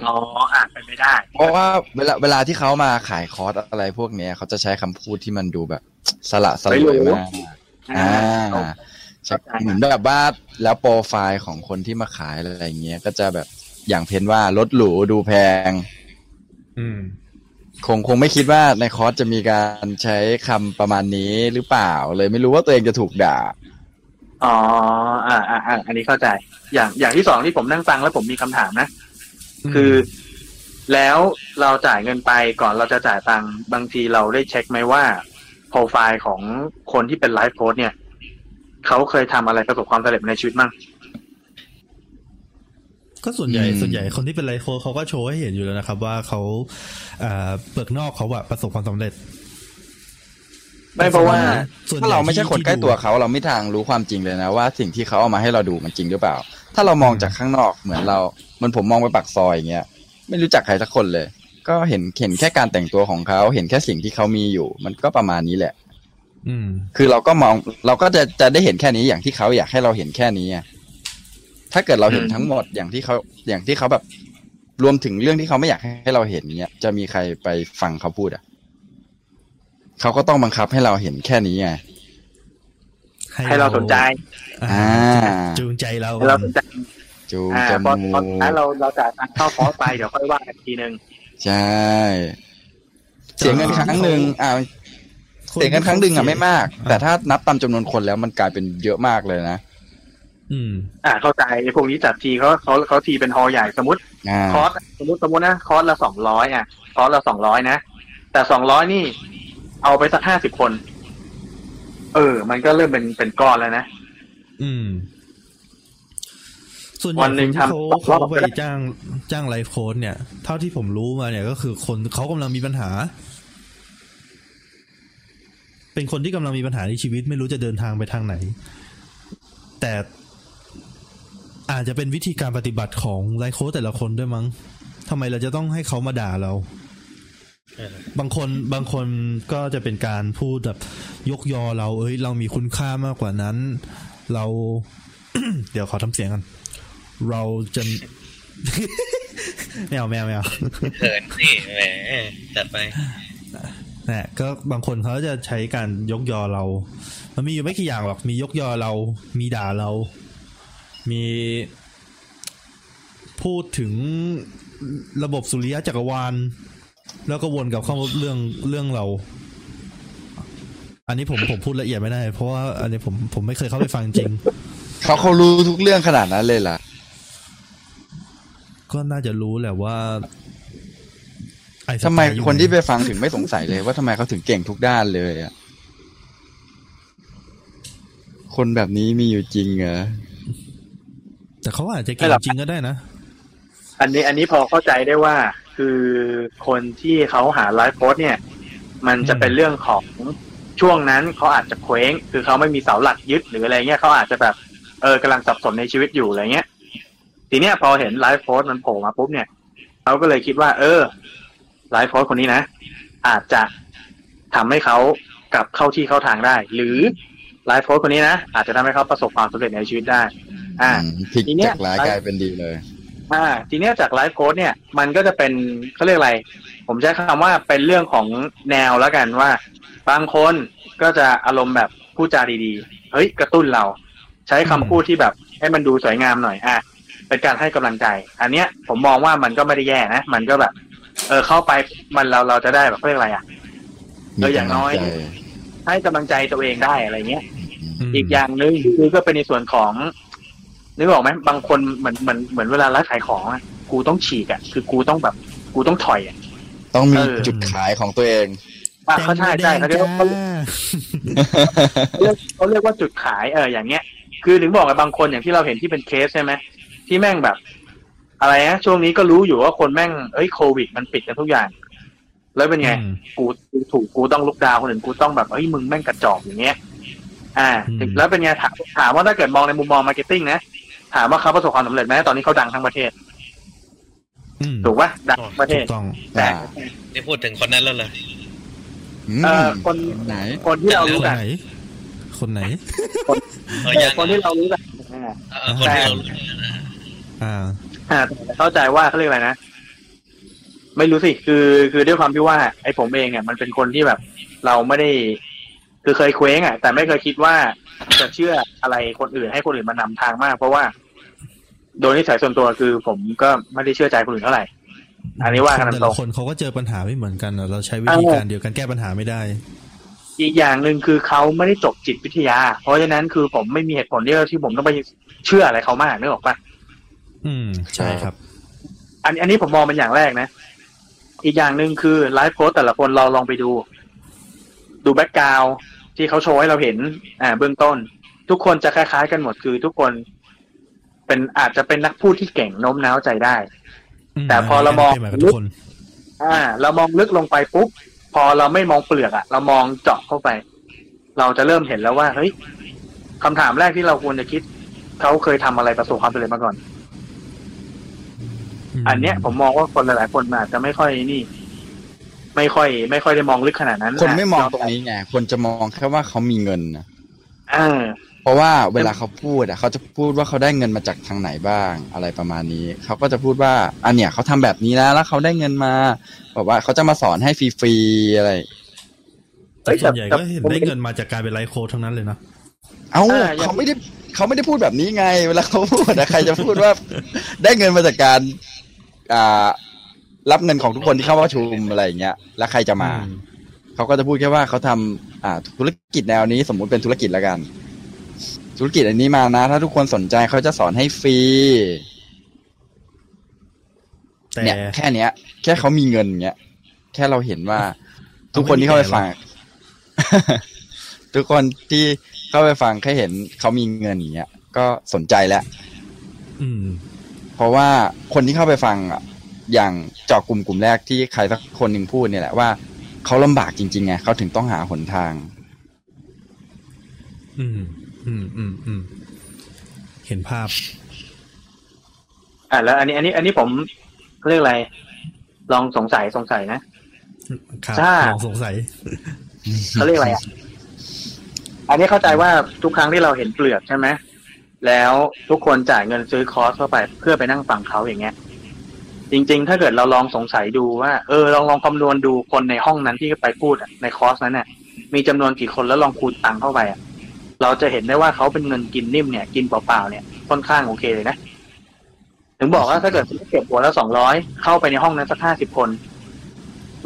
อ๋ออะเป็นไม่ได้ เพราะว่าเวลาเวลาที่เขามาขายคอร์สอะไรพวกเนี้ยเขาจะใช้คำพูดที่มันดูแบบ สละสลวยมากอ่าอ่าใช่เหมือนแบบว่าแล้วโปรไฟล์ของคนที่มาขายอะไรอย่างเงี้ยก็จะแบบอย่างเพ้นว่ารถหรูดูแพง อืมคงคงไม่คิดว่าในคอร์สจะมีการใช้คำประมาณนี้หรือเปล่า เลยไม่รู้ว่าตัวเองจะถูกด่า อ๋ออ่าอ่าอ่าอันนี้เข้าใจ อย่างอย่างที่สองที่ผมนั่งฟังแล้วผมมีคำถามนะ คือแล้วเราจ่ายเงินไปก่อนเราจะจ่ายตังค์บางทีเราได้เช็คไหมว่าโปรไฟล์ของคนที่เป็นไลฟ์โค้ดเนี่ยเขาเคยทำอะไรประสบความสำเร็จในชีวิตมั่งก็ส่วนใหญ่อืมส่วนใหญ่คนที่เป็นไลฟ์โค้ชเขาก็โชว์ให้เห็นอยู่แล้วนะครับ ว่าเขาเอ่อเปลือกนอกเขาอะประสบความสำเร็จ ไม่เพราะว่าส่วนใหญ่ถ้าเราไม่ใช่คนใกล้ตัวเขาเราไม่ทางรู้ความจริงเลยนะว่าสิ่งที่เขาเอามาให้เราดูมันจริงหรือเปล่า ถ้าเรามองจากข้างนอกเหมือนเราเหมือนผมมองไปปากซอยอย่างเงี้ยไม่รู้จักใครสักคนเลย ก็เห็นเห็นแค่การแต่งตัวของเขาเห็นแค่สิ่งที่เขามีอยู่ มันก็ประมาณนี้แหละ อืม คือเราก็มองเราก็จะจะได้เห็นแค่นี้อย่างที่เขาอยากให้เราเห็นแค่นี้อะถ้าเกิดเราเห็นอืมทั้งหมดอย่างที่เขาอย่างที่เขาแบบรวมถึงเรื่องที่เขาไม่อยากให้เราเห็นเนี้ยจะมีใครไปฟังเขาพูดอะ เขาก็ต้องบังคับให้เราเห็นแค่นี้ไงให้เราสนใจ อ่าอ่าจูงใจเราให้เราสนใจจูงอ่าจพอมูพอกนั้นเราเราจ่ายตังค์เข้าคอร์สไปเดี๋ยวค่อยว่ากันอีกทีนึงใช่เสียเงินครั้งหนึ่งอ่าเสียเงินครั้งหนึ่งอะไม่มาก แต่ถ้านับตามจำนวนคนแล้วมันกลายเป็นเยอะมากเลยนะอืม อ่า เข้าใจไอ้พวกนี้จัดทีเขาเขาเขาทีเป็นฮอลล์ใหญ่สมมติอ่าคอร์สสมมติสมมตินะคอร์สละสองร้อยอะคอร์สละสองร้อยนะแต่สองร้อยนี่ เอาไปสักห้าสิบคน เออ มันก็เริ่มเป็นเป็นก้อนแล้วนะ อืม ส่วนใหญ่วันหนึ่งคที่เขาทำเขารอบไปก็ได้จ้างจ้างไลฟ์โค้ดเนี่ย เท่าที่ผมรู้มาเนี่ยก็คือคนเขากำลังมีปัญหา เป็นคนที่กำลังมีปัญหาในชีวิต ไม่รู้จะเดินทางไปทางไหน แต่อาจจะเป็นวิธีการปฏิบัติของไลฟ์โค้ดแต่ละคนด้วยมั้งทำไมเราจะต้องให้เขามาด่าเราเออ บางคนบางคนก็จะเป็นการพูดแบบยกยอเราเอ้ย เรามีคุณค่ามากกว่านั้น เรา เดี๋ยวขอทำเสียงกันเราจะไม่เอาไม่เอาไม่เอาเขินนี่แหมจัดไปนะก็บางคนเขาจะใช้การยกยอเรา มันมีอยู่ไม่กี่อย่างหรอก มียกยอเรา มีด่าเรา มีพูดถึงระบบสุริยะจักรวาล แล้วก็วนกลับเข้ามาเรื่องเรื่องเรา อันนี้ผมผมพูดละเอียดไม่ได้ เพราะว่าอันนี้ผมผมไม่เคยเข้าไปฟังจริงเขาเขารู้ทุกเรื่องขนาดนั้นเลยล่ะ ก็น่าจะรู้แหละว่าอ้ทำไมสตล์อยู่คนที่หไปฟังถึงไม่สงสัยเลยว่าทำไมเขาถึงเก่งทุกด้านเลยอะคนแบบนี้มีอยู่จริงเหรอแต่เขาอาจจะไม่เก่งหรอกจริงก็ได้นะ อันนี้อันนี้พอเข้าใจได้ว่า คือคนที่เขาหาไลฟ์โค้ชเนี่ย มันจะเป็นเรื่องของช่วงนั้นเขาอาจจะเคว้ง คือเขาไม่มีเสาหลักยึดหรืออะไรเงี้ยเขาอาจจะแบบเออกำลังสับสนในชีวิตอยู่อะไรเงี้ย ทีเนี้ยพอเห็นไลฟ์โค้ชมันโผล่มาปุ๊บเนี่ยเขาก็เลยคิดว่า เออไลฟ์โค้ชคนนี้นะ อาจจะทำให้เขากลับเข้าที่เข้าทางได้ หรือไลฟ์โค้ดคนนี้นะอาจจะทำให้เขาประสบความสำเร็จในชีวิตได้ อ่าอืมพลิกทีเนี้ยจากร้ายกลายเป็นดีเลย อ่าทีเนี้ยจากไลฟ์โค้ดเนี่ยมันก็จะเป็นเขาเรียกอะไร ผมใช้คำว่าเป็นเรื่องของแนวแล้วกันว่า บางคนก็จะอารมณ์แบบพูดจาดีๆ เฮ้ยกระตุ้นเรา ใช้คำพูดที่แบบให้มันดูสวยงามหน่อยอะเป็นการให้กำลังใจ อันเนี้ยผมมองว่ามันก็ไม่ได้แย่นะ มันก็แบบ เออเข้าไปมันเราเราจะได้แบบเขาเรียกอะไรอะเอออย่างน้อยมีกำลังใจให้กำลังใจตัวเองได้อะไรเงี้ยมอีกอย่างหนึ่งคือก็เป็นในส่วนของ นึกออกไหมบางคนเหมือนเหมือนเหมือนเวลาไลฟ์ขายของอะกูต้องฉีกอะคือกูต้องแบบ กูต้องถอยอะต้องมีเออจุดขายของตัวเองอะเขาใช่ใช่เขาเรียกว่าเขาแดงเรียกเขาเรียกว่าจุดขายเอออย่างเงี้ย คือถึงบอกกับบางคนอย่างที่เราเห็นที่เป็นเคสใช่ไหมที่แม่งแบบ อะไรนะช่วงนี้ก็รู้อยู่ว่าคนแม่งเอ้ยโควิด มันปิดกันทุกอย่าง แล้วเป็นไงอืมกูกูถูกกูต้อง look down คนอื่นกูต้องแบบเฮ้ยมึงแม่งกระจอกอย่างเงี้ย อ่าอืมแล้วเป็นไงถามถามว่าถ้าเกิดมองในมุมมอง marketing นะ ถามว่าเขาประสบความสำเร็จไหมตอนนี้เขาดังทั้งประเทศอืมถูกปะดังทั้งประเทศถูกต้องแต่อ่านี่พูดถึงคนนั้นแล้วเหรอเอ่อคนไหน คนที่เราครู้นกันไหน คนไหนเออเออยังคนที่เรารู้กันอ่าเออคนที่เรารู้อ่าอ่าแต่เข้าใจว่าเขาเรียกอะไรนะไม่รู้สิคือ คือด้วยความที่ว่า ไอ้ผมเองเนี่ยมันเป็นคนที่แบบ เราไม่ได้ คือเคยเคว้งอะ แต่ไม่เคยคิดว่าจะเชื่ออะไรคนอื่นให้คนอื่นมานำทางมาก เพราะว่า โดยนิสัยส่วนตัวคือผมก็ไม่ได้เชื่อใจคนอื่นเท่าไหร่ อันนี้ว่ากันแต่ตรละงคนเขาก็เจอปัญหาไม่เหมือนกันอะเราใช้วิธีการเดียวกันแก้ปัญหาไม่ได้ อีกอย่างหนึ่งคือเขาไม่ได้จบจิตวิทยา เพราะฉะนั้นคือผมไม่มีเหตุผลที่ที่ผมต้องไปเชื่ออะไรเขามากนึกออกปะอืมใช่ครับ อันอันนี้ผมมองเป็นอย่างแรกนะ อีกอย่างหนึ่งคือไลฟ์โค้ดแต่ละคนเราลองไปดู ดูแบ็กกราวที่เขาโชว์ให้เราเห็น อ่า เบื้องต้น ทุกคนจะคล้ายๆกันหมดคือทุกคน เป็นอาจจะเป็นนักพูดที่เก่งโน้มน้าวใจได้ แต่พอเรามองป็นหนกับทุกคนอ่า เรามองลึกลงไปปุ๊บพอเราไม่มองเปลือกอะเรามองเจาะเข้าไป เราจะเริ่มเห็นแล้วว่าเฮ้ยคำถามแรกที่เราควรจะคิดเขาเคยทำอะไรประสบความสำเร็จมาก่อนมอันเนี้ย ผมมองว่าคนหลายๆคนอาจจะไม่ค่อยนี่ ไม่ค่อย ไม่ค่อยได้มองลึกขนาดนั้น คนไม่มองตรงนี้ไงคนจะมองแค่ว่าเขามีเงินนะเออ เพราะว่าเวลาเขาพูดอะเขาจะพูดว่าเขาได้เงินมาจากทางไหนบ้างอะไรประมาณนี้ เขาก็จะพูดว่าอันเนี้ยเขาทำแบบนี้นะแล้วเขาได้เงินมาบอกว่าเขาจะมาสอนให้ฟรีๆอะไรแต่ส่วนใหญ่ก็เห็นได้เงินมาจากการเป็นไลฟ์โค้ดทั้งนั้นเลยนะเอ้าเอออย่างเขาไม่ได้เขาไม่ได้พูดแบบนี้ไง เวลาเขาพูดอะใครจะพูดว่า ได้เงินมาจากการอ่ารับเงินของทุกคนที่เข้าประชุมอะไรอย่างเงี้ย แล้วใครจะมาอืมเขาก็จะพูดแค่ว่าเขาทำอ่าธุรกิจแนวนี้สมมุติเป็นธุรกิจแล้วกัน ธุรกิจอันนี้มานะ ถ้าทุกคนสนใจเขาจะสอนให้ฟรีแต่เนี่ยแค่เนี้ย แค่เขามีเงินเงี้ย แค่เราเห็นว่า ทุกคนที่เข้าไปฟัง ทุกคนที่เข้าไปฟังแค่เห็นเขามีเงินอย่างเงี้ย ก็สนใจแล้วอืมเพราะว่าคนที่เข้าไปฟังอะ อย่างเจาะกลุ่มกลุ่มแรกที่ใครสักคนหนึ่งพูดเนี่ยแหละว่าเขาลำบากจริงๆไงเขาถึงต้องหาหนทาง อืม อืมอืมอืมเห็นภาพ อ่าแล้ว อันนี้ อันนี้ อันนี้ผมเรียกอะไร ลองสงสัยสงสัยนะครับจ้าลองสงสัยเขาเรียกอะไรอะอันนี้เข้าใจว่าทุกครั้งที่เราเห็นเปลือกใช่ไหมแล้วทุกคนจ่ายเงินซื้อคอร์สเข้าไปเพื่อไปนั่งฟังเขาอย่างเงี้ย จริง ๆ ถ้าเกิดเราลองสงสัยดูว่า เออลองลองคำนวณดูคนในห้องนั้นที่ไปพูดอะในคอร์สนั้นเนี่ยมีจำนวนกี่คนแล้วลองคูณตังค์เข้าไปอะ เราจะเห็นได้ว่าเขาเป็นเงินกินนิ่มเนี่ย กินเปล่าๆเนี่ยค่อนข้างโอเคเลยนะ ถึงบอกว่าถ้าเกิดคุณเก็บหัวละสองร้อยเข้าไปในห้องนั้นสักห้าสิบคน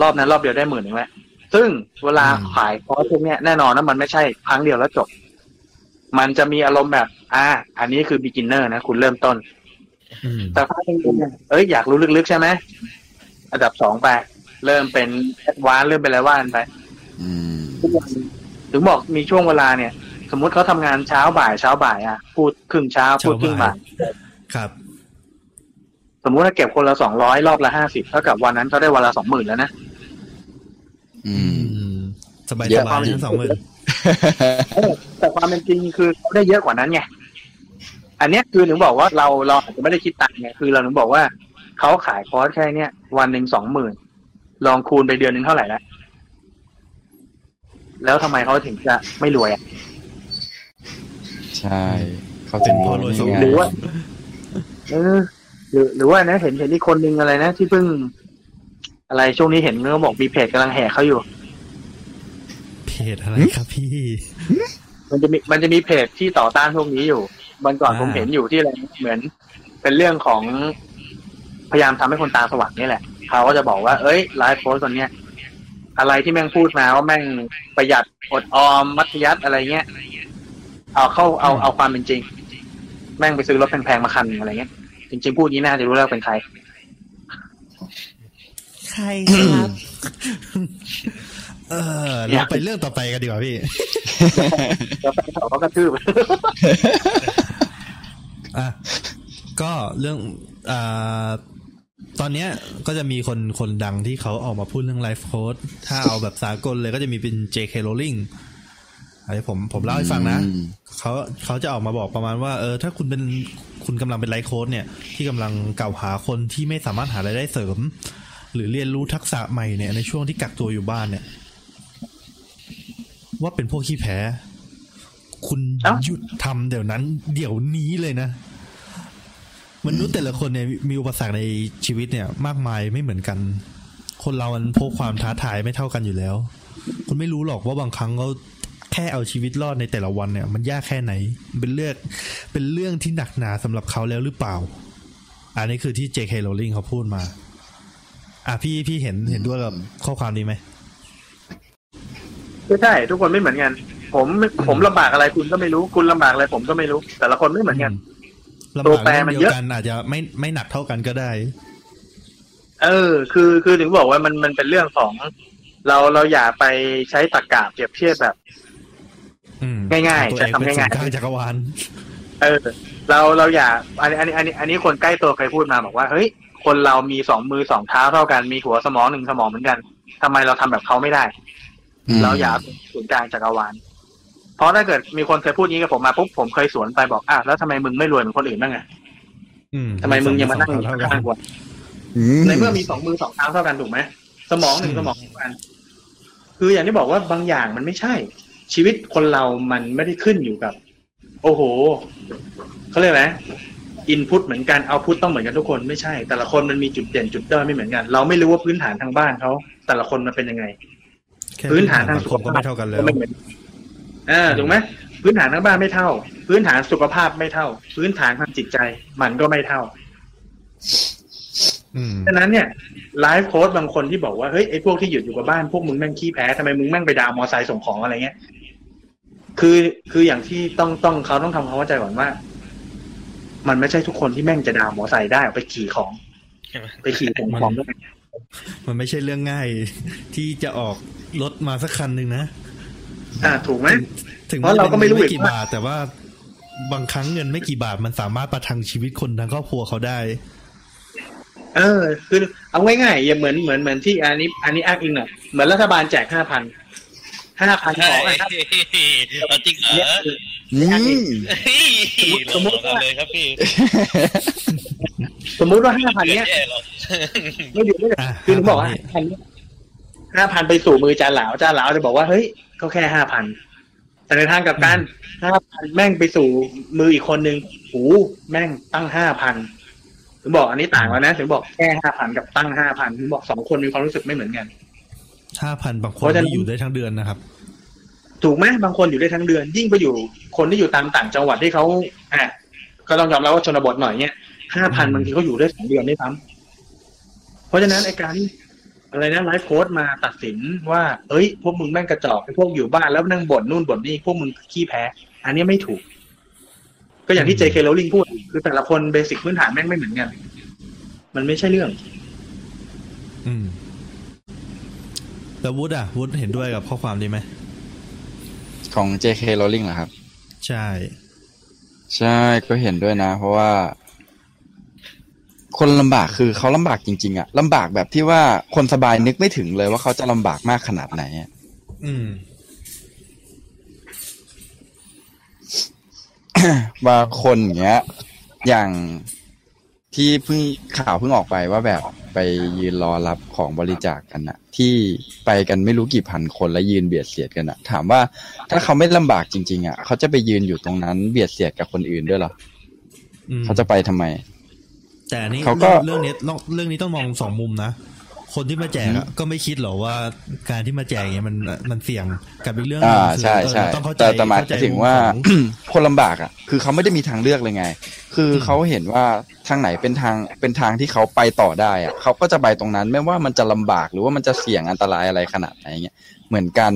รอบนั้นรอบเดียวได้หมื่นหนึ่งแล้วซึ่งเวลาอืมขายคอร์สพวกเนี้ยแน่นอนนะมันไม่ใช่ครั้งเดียวแล้วจบ มันจะมีอารมณ์แบบ อ่า อันนี้คือ beginner นะ คุณเริ่มต้นอืมแต่ถ้าเป็นคุณเนี่ยเอ้ยอยากรู้ลึกๆใช่ไหมอันดับสองไป เริ่มเป็นแอดวานเริ่มเป็นอะไรว่ากันไปอืมถึงบอกมีช่วงเวลาเนี่ยส มมุติเขาทำงานเช้าบ่ายเช้าบ่ายอะพูดครึ่งเช้าพูดครึ่งบ่ายครับ สมมุติถ้าเก็บคนละสองร้อยรอบละห้าสิบเท่ากับวันนั้นเขาได้วันละสองหมื่นแล้วนะอือืมมสบายเยอะสบายทั้งสองหมื่นเออแต่ความเป็นจริงคือเขาได้เยอะกว่านั้นไงอันเนี้ยคือถึงบอกว่าเราเราอาจจะไม่ได้คิดตังค์ไงคือเราถึงบอกว่าเขาขายคอร์สแค่เนี้ยวันหนึ่งสองหมื่นลองคูณไปเดือนหนึ่งเท่าไหร่ละแล้วทำไมเขาถึงจะไม่รวยอะ ใช่ เขาเป็ถึนงพ่อรวยสูงนี่ไงหรือว่าเออหรือหรือว่านะเห็นเห็นอีกคนนึงอะไรนะที่เพิ่ง อะไรช่วงนี้เห็นเขาบอกมีเพจกำลังแห่เขาอยู่ เพจอะไรครับพี่ มันจะมีมันจะมีเพจที่ต่อต้านพวกนี้อยู่วันก่อนอ่าผมเห็นอยู่ที่อะไรเหมือน เป็นเรื่องของพยายามทำให้คนตาสว่างนี่แหละ เขาก็จะบอกว่า เอ้ยไลฟ์โพสคนเนี้ยอะไรที่แม่งพูดมาว่าแม่งประหยัดอดออมมัธยัติอะไรเงี้ย เอาเข้าเอาเอาความเป็นจริง แม่งไปซื้อรถแพงๆมาคันหนึ่งอะไรเงี้ย จริงๆพูดนี้น่าจะรู้แล้วเป็นใคร ใครครับ เออเราไปเรื่องต่อไปกันดีกว่าพี่แล้วแฟนเขาก็กระทืบอะก็เรื่องอ่าตอนเนี้ยก็จะมีคนคนดังที่เขาออกมาพูดเรื่องไลฟ์โค้ดถ้าเอาแบบสากลเลยก็จะมีเป็น JK Rowling อันนี้ผมผมเล่าให้ฟังนะอืมเขาเขาจะออกมาบอกประมาณว่าเออถ้าคุณเป็นคุณกำลังเป็นไลฟ์โค้ดเนี่ย ที่กำลังกล่าวหาคนที่ไม่สามารถหารายได้เสริม หรือเรียนรู้ทักษะใหม่เนี่ยในช่วงที่กักตัวอยู่บ้านเนี่ย ว่าเป็นพวกขี้แพ้ คุณเอ้าหยุดทำเดี๋ยวนั้น เดี๋ยวนี้เลยนะมนุษย์แต่ละคนเนี่ยมีอุปสรรคในชีวิตเนี่ย มากมายไม่เหมือนกัน คนเรามันพกความท้าทายไม่เท่ากันอยู่แล้ว คุณไม่รู้หรอกว่าบางครั้งเขา แค่เอาชีวิตรอดในแต่ละวันเนี่ย มันยากแค่ไหน เป็นเรื่อง เป็นเรื่องที่หนักหนาสำหรับเขาแล้วหรือเปล่า อันนี้คือที่ J.K. Rowling เขาพูดมา อะพี่พี่เห็นเห็นด้วยกับข้อความนี้ไหมไม่ใช่ ทุกคนไม่เหมือนกัน ผมผมลำบากอะไรคุณก็ไม่รู้ คุณลำบากอะไรผมก็ไม่รู้ แต่ละคนไม่เหมือนกันลำตัวบากแปรเรื่องมันเดีเยยวอะกันอาจจะไม่ไม่หนักเท่ากันก็ได้ เออ คือคือถึงบอกว่ามันมันเป็นเรื่องของเราเราอย่าไปใช้ตรรกะเปรียบเทียบแบบอืม ง่ายๆตัวใช้เองคำเป็นศูง่ายนย์กลางจักรวาลเออ เราเราอย่า อันนี้อันนี้อันนี้อันนี้คนใกล้ตัวเคยพูดมาบอกว่าเฮ้ยคนเรามีสองมือสองเท้าเท่ากันมีหัวสมองหนึ่งสมองเหมือนกันทำไมเราทำแบบเขาไม่ได้ เราอย่าเป็นศูนย์กลางจักรวาลเพราะถ้าเกิดมีคนเคยพูดอย่างนี้กับผมมาปุ๊บผมเคยสวนไปบอกอะแล้วทำไมมึงไม่รวยเหมือนคนอื่นบ้างอะอืมทำไมมึงยังมานั่งอยู่เท่ากันข้างๆกูอืในเมื่อมีสองมือสองเท้าเท่ากันถูกไหมสมองหนึ่งสมองเท่ากัน คืออย่างที่บอกว่าบางอย่างมันไม่ใช่ ชีวิตคนเรามันไม่ได้ขึ้นอยู่กับ โอ้โหเขาเรียกอะไรอินพุตเหมือนกันเอาพุตต้องเหมือนกันทุกคนไม่ใช่ แต่ละคนมันมีจุดเด่นจุดด้อยไม่เหมือนกัน เราไม่รู้ว่าพื้นฐานทางบ้านเขาแต่ละคนมันเป็นยังไงแค่พื้นฐานทางสังคมก็ไม่เท่ากันแล้วไม่เหมือนอ่าถูกไหมพื้นฐานทางบ้านไม่เท่า พื้นฐานสุขภาพไม่เท่า พื้นฐานทางจิตใจมันก็ไม่เท่าอืม ฉะนั้นเนี่ยไลฟ์โค้ดบางคนที่บอกว่าเฮ้ยไอ้พวกที่หยุดอยู่กับบ้านพวกมึงแม่งขี้แพ้ทำไมมึงแม่งไปดาวมอไซค์ส่งของอะไรเงี้ยคือคืออย่างที่ต้องต้องเขาต้องทำความเข้าใจก่อนว่า มันไม่ใช่ทุกคนที่แม่งจะดาวมอไซค์ได้เอาไปขี่ของใช่ไหมไปขี่ส่งของด้วยมันไม่ใช่เรื่องง่ายที่จะออกรถมาสักคันหนึ่งนะอ่า ถูกไหมถึงเพราะเราก็ไม่รู้นอีกกี่ว่าบาท แต่ว่าบางครั้งเงินไม่กี่บาทมันสามารถประทังชีวิตคนทั้งครอบครัวเขาได้ เออ คือเอาง่ายๆอย่าเหมือนเหมือนเหมือนที่อันนี้ อันนี้อ้างอิงหน่อยเหมือนรัฐบาลแจกห้าพันห้าพันใช่ของอะครับเอาจริงเหรอเนี่ยคือนี่เฮ้ยสมมุติเราเลยครับพี่ สมมุติว่าห้าพันเนี้ยแย่หรอกไม่ดีไม่ดีอะคือผมบอกว่า5,000พันห้าพันไปสู่มือจานหลาวจานหลาวจะบอกว่าเฮ้ยก็แค่ห้าพันแต่ในทางกลับกันห้าพันแม่งไปสู่มืออีกคนนึงหูแม่งตั้งห้าพัน ถึงบอกอันนี้ต่างแล้วนะถึงบอกแค่ห้าพันกับตั้งห้าพันถึงบอกสองคนมีความรู้สึกไม่เหมือนกันห้าพันบางคเพนราะฉะนั้นที่อยู่ได้ทั้งเดือนนะครับ ถูกไหมบางคนอยู่ได้ทั้งเดือน ยิ่งไปอยู่คนที่อยู่ตามต่างจังหวัดที่เขาอะก็ต้องยอมรับว่าชนบทหน่อยเนี่ยห้าพันอืมบางทีเขาอยู่ได้สองเดือนได้วยซ้ำเพราะฉะนั้นไอการที่อะไรนะไลฟ์โค้ดมาตัดสินว่า เอ้ย พวกมึงแม่งกระจอกไอพวกอยู่บ้านแล้วนั่งบ่นนู่นบ่นนี่พวกมึงขี้แพ้ อันนี้ไม่ถูก ก็อย่างที่ JK Rowling พูดคือแต่ละคนเบสิกพื้นฐานแม่งไม่เหมือนกัน มันไม่ใช่เรื่อง อืมแล้ววุฒิอะวุฒิเห็นด้วยกับข้อความนี้ไหมของ JK Rowling เหรอครับ ใช่ ใช่ก็เห็นด้วยนะ เพราะว่า คนลำบากคือเขาลำบากจริง ๆอะลำบากแบบที่ว่าคนสบายนึกไม่ถึงเลยว่าเขาจะลำบากมากขนาดไหนอะอืม บางคนอย่างเงี้ย อย่างที่เพิ่งข่าวเพิ่งออกไปว่าแบบไปยืนรอรับของบริจาคกันอะที่ไปกันไม่รู้กี่พันคนแล้วยืนเบียดเสียดกันอะถามว่าถ้าเขาไม่ลำบากจริง ๆอะเขาจะไปยืนอยู่ตรงนั้นเบียดเสียดกับคนอื่นด้วยเหรออืมเขาจะไปทำไม แต่อันนี้เขาก็เรื่องเรื่องนี้ต้องเรื่องนี้ต้องมองสองมุมนะ คนที่มาแจกอะก็ไม่คิดหรอกว่าการที่มาแจกเนี่ยมันมันเสี่ยงกับอีกเรื่องหนึ่อ่างคือใช่ใช่เออต้องเข้าใจแต่แต่หมายเข้ใจถึงว่ามุมของคนลำบากอะ คือเขาไม่ได้มีทางเลือกเลยไง คืออมเขาเห็นว่าทางไหนเป็นทางเป็นทางที่เขาไปต่อได้อะเขาก็จะไปตรงนั้นไม่ว่ามันจะลำบากหรือว่ามันจะเสี่ยงอันตรายอะไรขนาดไหนเงี้ยเหมือนกัน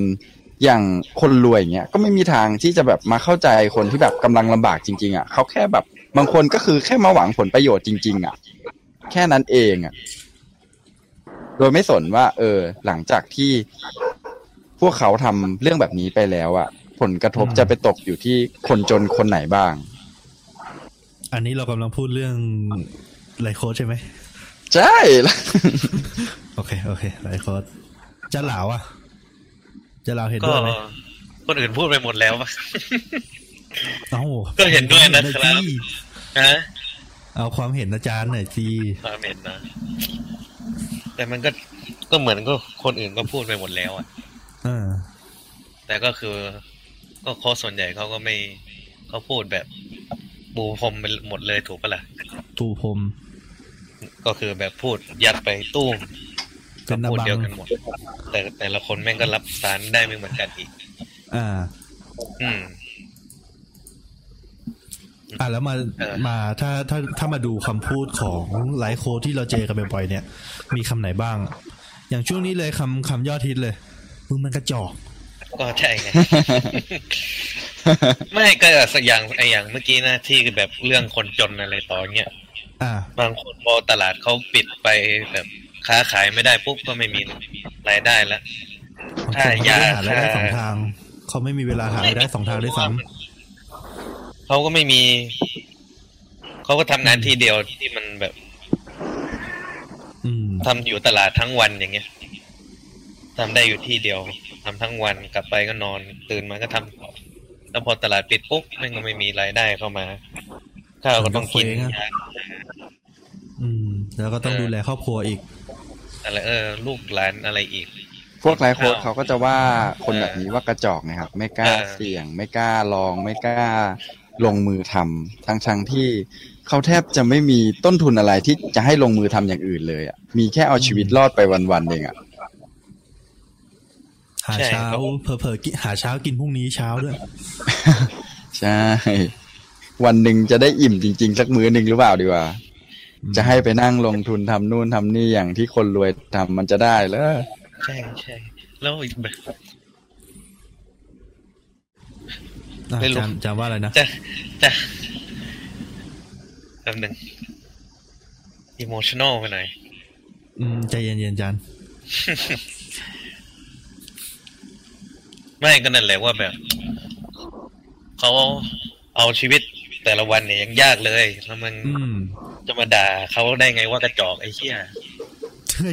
อย่างคนรวยเงี้ยก็ไม่มีทางที่จะแบบมาเข้าใจคนที่แบบกำลังลำบากจริง ๆ อะเขาแค่แบบบางคนก็คือแค่มาหวังผลประโยชน์จริง ๆ อะ แค่นั้นเองอะ โดยไม่สนว่า เออ หลังจากที่พวกเขาทำเรื่องแบบนี้ไปแล้วอะผลกระทบอืมจะไปตกอยู่ที่คนจนคนไหนบ้าง อันนี้เรากำลังพูดเรื่องไลฟ์โค้ชใช่ไหมใช่ โอเค โอเคไลฟ์โค้ชจะเหลาอะ จะเหลาเห็นก็ด้วยไหมคนอื่นพูดไปหมดแล้วปะเอ้าก็เห็นด้วยนะครับเห็หอยสิฮะเอาความเห็นอาจารย์หน่อยสิความเห็นนะ แต่มันก็ก็เหมือนก็คนอื่นก็พูดไปหมดแล้วอะอ่าแต่ก็คือ ก็โค้ชส่วนใหญ่เขาก็ไม่เขาพูดแบบปูพรมไปหมดเลยถูกปะล่ะตูพรมก็คือแบบพูดยัดไปตุ้มเป็ก็นนาพูดบังเดียวกันหมด แต่แต่ละคนแม่งก็รับสารได้ไม่เหมือนกันอีก อ่า อืม อะแล้วมาเออมาถ้าถ้าถ้ามาดูคำพูดของไลฟ์โค้ชที่เราเจอกันบ่อยๆเนี่ย มีคำไหนบ้าง อย่างช่วงนี้เลยคำคำยอดฮิตเลยมึงมันกระจอกก็ใช่ไงไม่ก็สักอย่างไออย่างเมื่อกี้นะที่แบบเรื่องคนจนอะไรต่อเงี้ยอ่าบางคนพอตลาดเขาปิดไปแบบค้าขายไม่ได้ปุ๊บก็ไม่มีรายได้แล้วบางถ้าคนเขายาได้หารายได้ถ้าสองทางเขาไม่มีเวลาหารายได้สองทางด้วยซ้ เขาก็ไม่มี เขาก็ทำงานที่เดียวที่มันแบบำอืมทำอยู่ตลาดทั้งวันอย่างเงี้ยทำได้อยู่ที่เดียวทำทั้งวันกลับไปก็นอน ตื่นมาก็ทำต่อแล้วพอตลาดปิดปุ๊บแม่งก็ไม่มีรายได้เข้ามาข้าวก็ต้องกินมันก็เคว้งอะอืม แล้วก็ต้องดูแลครอบครัวอีก อะไร เออ ลูกหลานอะไรอีก พวกไลฟ์โค้ดอ้าวเขาก็จะว่าคนแบบนี้ว่ากระจอกนะครับ ไม่กล้าเออเสี่ยง ไม่กล้าลอง ไม่กล้า ลงมือทำทั้งทั้งๆที่เขาแทบจะไม่มีต้นทุนอะไรที่จะให้ลงมือทำอย่างอื่นเลยอะมีแค่เอาชีวิตรอดไปวันๆเองอะหาใช่เช้าครับเผลอๆกินหาเช้ากินพรุ่งนี้เช้าด้วยใช่ วันหนึ่งจะได้อิ่มจริง ๆ สักมื้อหนึ่งหรือเปล่าดีกว่า จะให้ไปนั่งลงทุนทำนู่นทำนี่อย่างที่คนรวยทำมันจะได้เหรอใช่ใช่แล้วอีกแบบ อะ ไม่รู้จำจำว่าอะไรนะจะจะแป๊บหนึ่ง emotional ไปหน่อยอืมใจเย็นๆจันไม่ก็นั่นแหละว่าแบบเขาเอาชีวิตแต่ละวันเนี่ยยังยากเลย แล้วมันอืมจะมาด่าเขาได้ไงว่ากระจอกไอ้เหี้ย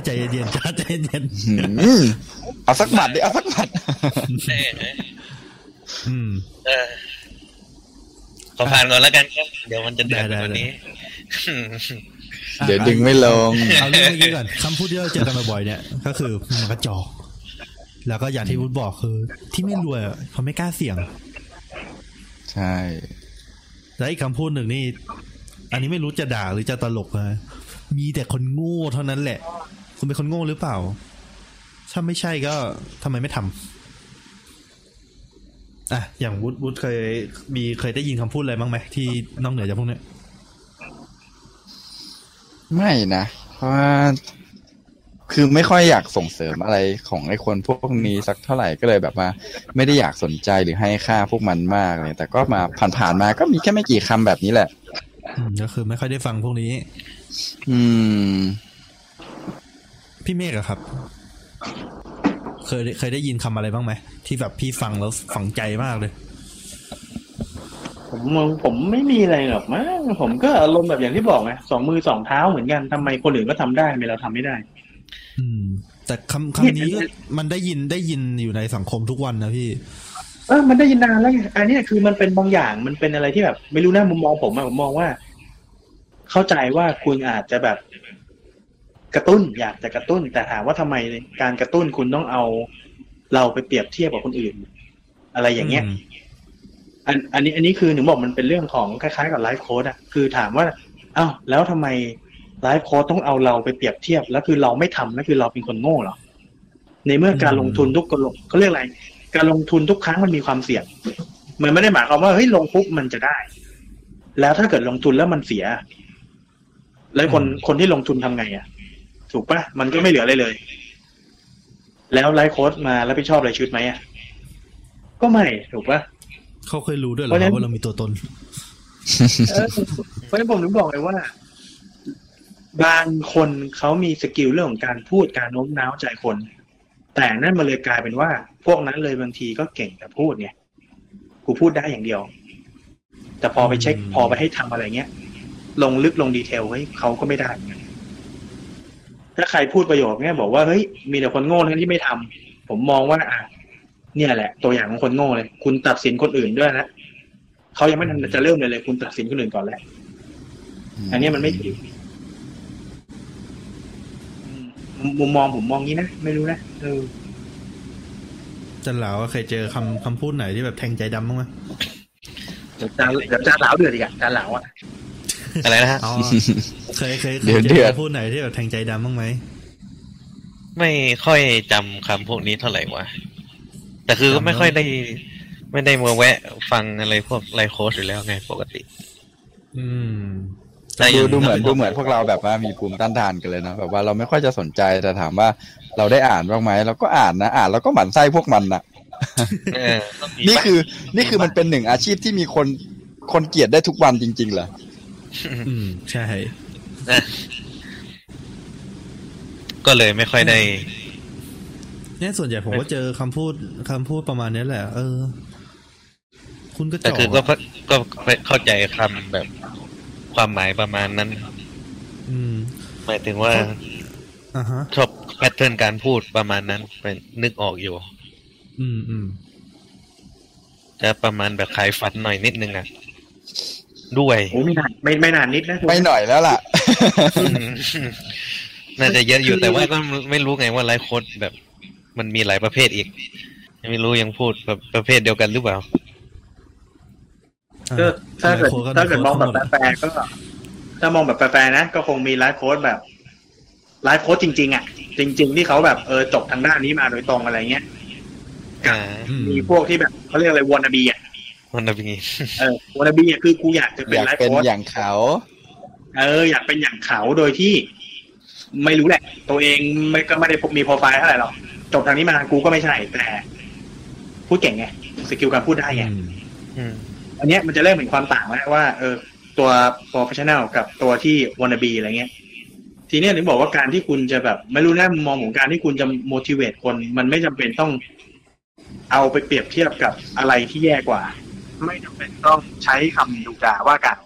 ใจเย็นๆจันใจเย็นหืมเอาสักบัตรดิเอาสักบัตรแน่ๆ อืม เออขอผ่านก่อนแล้วกันครับเดี๋ยวมันจะเดือดได้กว่าได้นี้เดี๋ยวดึงไม่ลงเอาเรื่องเมื่อกี้ก่อนคำพูดที่เราเจอกันบ่อยๆเนี่ย ก็คือมันกระจอกแล้วก็อย่างที่วุฒิบอกคือ ที่ไม่รวยอะเขาไม่กล้าเสี่ยง ใช่ แล้วอีกคำพูดหนึ่งนี่ อันนี้ไม่รู้จะด่าหรือจะตลกนะมีแต่คนโง่เท่านั้นแหละ คุณเป็นคนโง่หรือเปล่า ถ้าไม่ใช่ก็ทำไมไม่ทำ อะอย่างวุฒิวุฒิเคยมีเคยได้ยินคำพูดอะไรบ้างไหมที่นอกเหนือจากพวกเนี้ยไม่นะ เพราะว่าคือไม่ค่อยอยากส่งเสริมอะไรของไอ้คนพวกนี้สักเท่าไหร่ก็เลยแบบว่า ไม่ได้อยากสนใจหรือให้ค่าพวกมันมากเลย แต่ก็มาผ่านๆมาก็มีแค่ไม่กี่คำแบบนี้แหละอืมก็คือไม่ค่อยได้ฟังพวกนี้ อืม พี่เมฆอะครับ เคยเคยได้ยินคำอะไรบ้างไหมที่แบบพี่ฟังแล้วฝังใจมากเลย ผมมองผมไม่มีอะไรหรอกมั้งผมก็อารมณ์แบบอย่างที่บอกไงสองมือสองเท้าเหมือนกันทำไมคนอื่นก็ทำได้ทำไมเราทำไม่ได้ อืม แต่คำคำนี้ก็มันได้ยินได้ยินอยู่ในสังคมทุกวันนะพี่เออมันได้ยินนานแล้วไงอันนี้คือมันเป็นบางอย่างมันเป็นอะไรที่แบบ ไม่รู้นะมุมมองผมอะผมมองว่า เข้าใจว่าคุณอาจจะแบบ กระตุ้นอยากจะกระตุ้น แต่ถามว่าทำไมการกระตุ้นคุณต้องเอา เราไปเปรียบเทียบกับคนอื่น อะไรอย่างเงี้ยอันอันนี้อันนี้คือหนูบอกมันเป็นเรื่องของคล้ายๆกับไลฟ์โค้ดอะคือถามว่าอ้าวแล้วทำไมไลฟ์โค้ดต้องเอาเราไปเปรียบเทียบ แล้วคือเราไม่ทำแล้วคือเราเป็นคนโง่เหรอในเมื่อการลงทุนทุกคนลงเขาเรียกอะไร การลงทุนทุกครั้งมันมีความเสี่ยง มันไม่ได้หมายความว่าเฮ้ยลงปุ๊บมันจะได้ แล้วถ้าเกิดลงทุนแล้วมันเสีย แล้วคนคนที่ลงทุนทำไงอะ ถูกปะมันก็ไม่เหลืออะไรเลย แล้วไลฟ์โค้ชมาแล้วไปช่วยอะไรชีวิตไหมอะก็ไม่ถูกปะเขาเคยรู้ด้วยเหรอเพอราะฉะนั้นว่าเรามีตัวตนเออเพราะฉะนั้นผมถึงบอกเลยว่า บางคนเขามี skill เรื่องของการพูดการโน้มน้าวใจคน แต่นั่นมันเลยกลายเป็นว่า พวกนั้นเลยบางทีก็เก่งแต่พูดไงกูพูดได้อย่างเดียว แต่พอไปเช็กอืมพอไปให้ทำอะไรเงี้ย ลงลึกลงดีเทลเฮ้ยเขาก็ไม่ได้เหมือนกัน ถ้าใครพูดประโยคเนี้ยบอกว่าเฮ้ยมีแต่คนโง่ทั้งที่ไม่ทำผมมองว่าอะเนี่ยแหละ ตัวอย่างของคนโง่เลย คุณตัดสินคนอื่นด้วยนะเขายังไม่ทันจะเริ่มเลยเลย คุณตัดสินคนอื่นก่อนแล้วอันนี้มันไม่ถูกอืมมุมมองผมมองงี้นะไม่รู้นะเออจันเหลาเคยเจอคำคำพูดไหนที่แบบแทงใจดำบ้างไหมเดี๋ยวจานเดี๋ยวจานเหลาเดือดอีกอะจานเหลาอะ อะไรนะฮะอ๋อเคยเคยเคเดืยอดเจเดืออดคำพูดไหนที่แบบแทงใจดำบ้างไหมไม่ค่อยจำคำพวกนี้เท่าไหร่วะแต่คือก็ไม่ค่อยได้ ไม่ได้มาแวะ ฟังอะไรพวกไลฟ์โค้ชอยู่แล้วไงปกติ อืมแต่ดูยังดูเหมือนดูเหมือนพวกเราแบบว่ามีภูมิต้านทานกันเลยนะแบบว่าเราไม่ค่อยจะสนใจแต่ถามว่าเราได้อ่านบ้างไหมเราก็อ่านนะอ่านแล้วก็หมั่นไส้พวกมันนะเออต้องมีนี่บ้างคือ นี่คือมันเป็นหนึ่งอาชีพที่มีคนคนเกลียดได้ทุกวันจริงๆเหรอ อืมใช่นะก็เลยไม่ค่อยได้เนี่ยส่วนใหญ่ผมก็เจอคำพูดคำพูดประมาณนี้แหละ เออ คุณก็จแต่อกคือก็ก็เข้าใจคำแบบความหมายประมาณนั้น อืมหมายถึงว่าอ่าฮะชอบpattern การพูดประมาณนั้นเป็นนึกออกอยู่ อืมอืมจะประมาณแบบขายฝันหน่อยนิดนึงอะ ด้วยโอ้ไม่นานไม่ไม่นานนิดนะไม่หน่อยแล้วล่ะอืมน่าจะเยอะอยู่แต่ว่าก็ไม่รู้ไงว่าไลฟ์โค้ชแบบ มันมีหลายประเภทอีก ไม่รู้ยังพูดแบบประเภทเดียวกันหรือเปล่าก็ถ้าเกิดไลฟ์โค้ชทั้งหมดก็ถ้าเกิดมองแบบทั้หดแฟร์ๆก็ถ้ามองแบบแฟร์ๆนะ ก็คงมีไลฟ์โค้ชแบบไลฟ์โค้ชจริง ๆ อะ จริง ๆ ที่เขาแบบเออจบทางด้านนี้มาโดยตรงอะไรเงี้ยอ่าอืมมีพวกที่แบบเขาเรียกอะไร wannabe อะ มันจะเป็นไงเออ wannabe อะคือกูอยากจะเป็นอยากเป็นไลฟ์โค้ชอย่างเขา เออ อยากเป็นอย่างเขาโดยที่ ไม่รู้แหละ ตัวเองไม่ก็ไม่ได้มีโปรไฟล์เท่าไหร่หรอกจบทางนี้มากูก็ไม่ใช่แต่พูดเก่งไง skill การพูดได้ไงอืมอืมอันเนี้ยมันจะเริ่มเห็นความต่างแล้วว่า เออ ตัว professional กับตัวที่ wannabe อะไรเงี้ยทีเนี้ยถึงบอกว่าการที่คุณจะแบบ ไม่รู้นะมุมมองของการที่คุณจะ motivate คน มันไม่จำเป็นต้องเอาไปเปรียบเทียบกับอะไรที่แย่กว่า ไม่จำเป็นต้องใช้คำดุด่าว่ากัน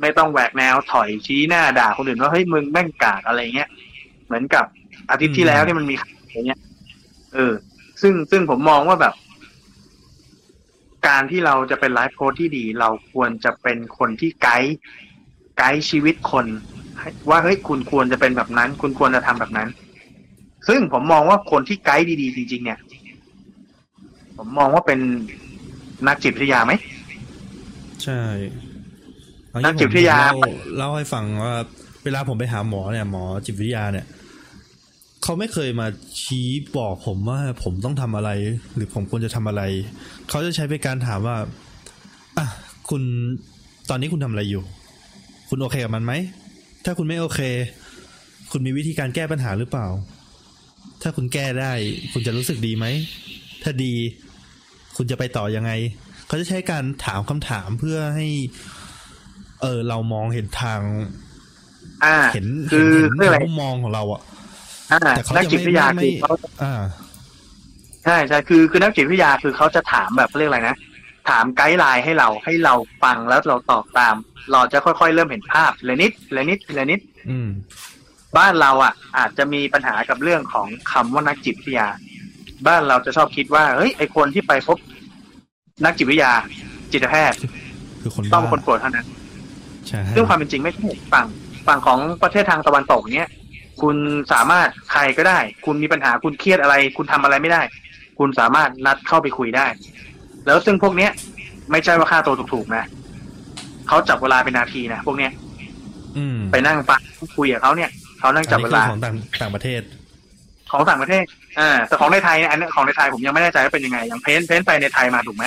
ไม่ต้องแหวกแนวถอยชี้หน้าด่าคนอื่นว่าเฮ้ยมึงแม่งกากอะไรเงี้ยเหมือนกับอาทิตย์ที่แล้วที่มันมีข่าวอย่างเงี้ย เออ ซึ่งซึ่งผมมองว่าแบบ การที่เราจะเป็นไลฟ์โค้ดที่ดี เราควรจะเป็นคนที่ไกด์ไกด์ชีวิตคนว่าเฮ้ยคุณควรจะเป็นแบบนั้น คุณควรจะทำแบบนั้น ซึ่งผมมองว่าคนที่ไกด์ดีๆ จริง ๆ เนี่ย ผมมองว่าเป็น นักจิตวิทยาไหม ใช่เอานักจิตวิทยาผมเล่เล่าให้ฟังว่า เวลาผมไปหาหมอเนี่ยหมอจิตวิทยาเนี่ยเขาไม่เคยมาชี้บอกผมว่าผมต้องทำอะไร หรือผมควรจะทำอะไร เขาจะใช้เป็นการถามว่าอะคุณตอนนี้คุณทำอะไรอยู่ คุณโอเคกับมันไหม ถ้าคุณไม่โอเค คุณมีวิธีการแก้ปัญหาหรือเปล่า ถ้าคุณแก้ได้ คุณจะรู้สึกดีไหม ถ้าดี คุณจะไปต่อยังไง เขาจะใช้การถามคำถามเพื่อให้ เออเรามองเห็นทาง อ่า เห็นคืเห็นอเห็นเรื่องอะไรมุมมองของเราอะอ่าแต่เขานักจะจิตไม่วิทยาไม่คือเขาอ่าใช่ใช่คือคือนักจิตวิทยาคือเขาจะถามแบบเรียกอะไรนะถามไกด์ไลน์ให้เราให้เราฟังแล้วเราตอบตาม เราจะค่อยๆเริ่มเห็นภาพทีละนิดทีละนิดทีละนิดอืมบ้านเราอะ อาจจะมีปัญหากับเรื่องของคำว่านักจิตวิทยา บ้านเราจะชอบคิดว่า เฮ้ยไอคนที่ไปพบนักจิตวิทยา จิตแพทย์ คือคนต้องบ้าคนป่วยเท่านั้นใช่ซึ่งความเป็นจริงไม่ใช่ฝั่งฝั่งของประเทศทางตะวันตกเนี้ยคุณสามารถใครก็ได้ คุณมีปัญหาคุณเครียดอะไร คุณทำอะไรไม่ได้ คุณสามารถนัดเข้าไปคุยได้ แล้วซึ่งพวกเนี้ย ไม่ใช่ว่าค่าตัวถูกๆนะเขาจับเวลาเป็นนาทีนะพวกเนี้ย อืมไปนั่งฟังคุยกับเขาเนี่ยเขานั่งจับเวลาอันนี้คือของต่างต่างประเทศ ของต่างประเทศ อ่า แต่ของในไทยเนี่ยอันนี้ของในไทยผมยังไม่แน่ใจว่าเป็นยังไง อย่างเพ้นท์เพ้นท์ไปในไทยมาถูกไหม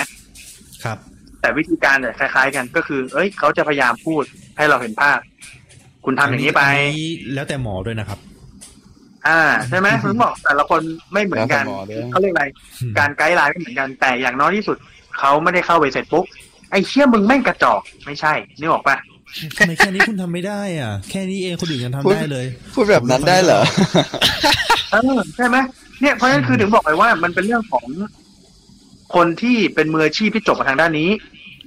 ครับ แต่วิธีการเนี่ยคล้าย ๆ กันก็คือ เอ้ยเขาจะพยายามพูดให้เราเห็นภาพ คุณทำอย่างนี้ไปนี้แล้วแต่หมอด้วยนะครับ อ่าใช่ไหมผมบอกแต่ละคนไม่เหมือนกันแล้วแต่หมอด้วยเขาเรียกอะไรการไกด์ไลน์ไม่เหมือนกันแต่อย่างน้อยที่สุดเขาไม่ได้เข้าไปเสร็จปุ๊บไอ้เชี่ยมึงแม่งกระจอกไม่ใช่นึกออกปะทำไมแค่นี้คุณทำไม่ได้อะ แค่นี้เองคนอื่นยังทำพูดได้เลย พูดแบบนั้นได้เหรอเออใช่ไหม เนี่ยเพราะฉะนั้นคือถึงบอกไปว่ามันเป็นเรื่องของคนที่เป็นมืออาชีพที่จบมาทางด้านนี้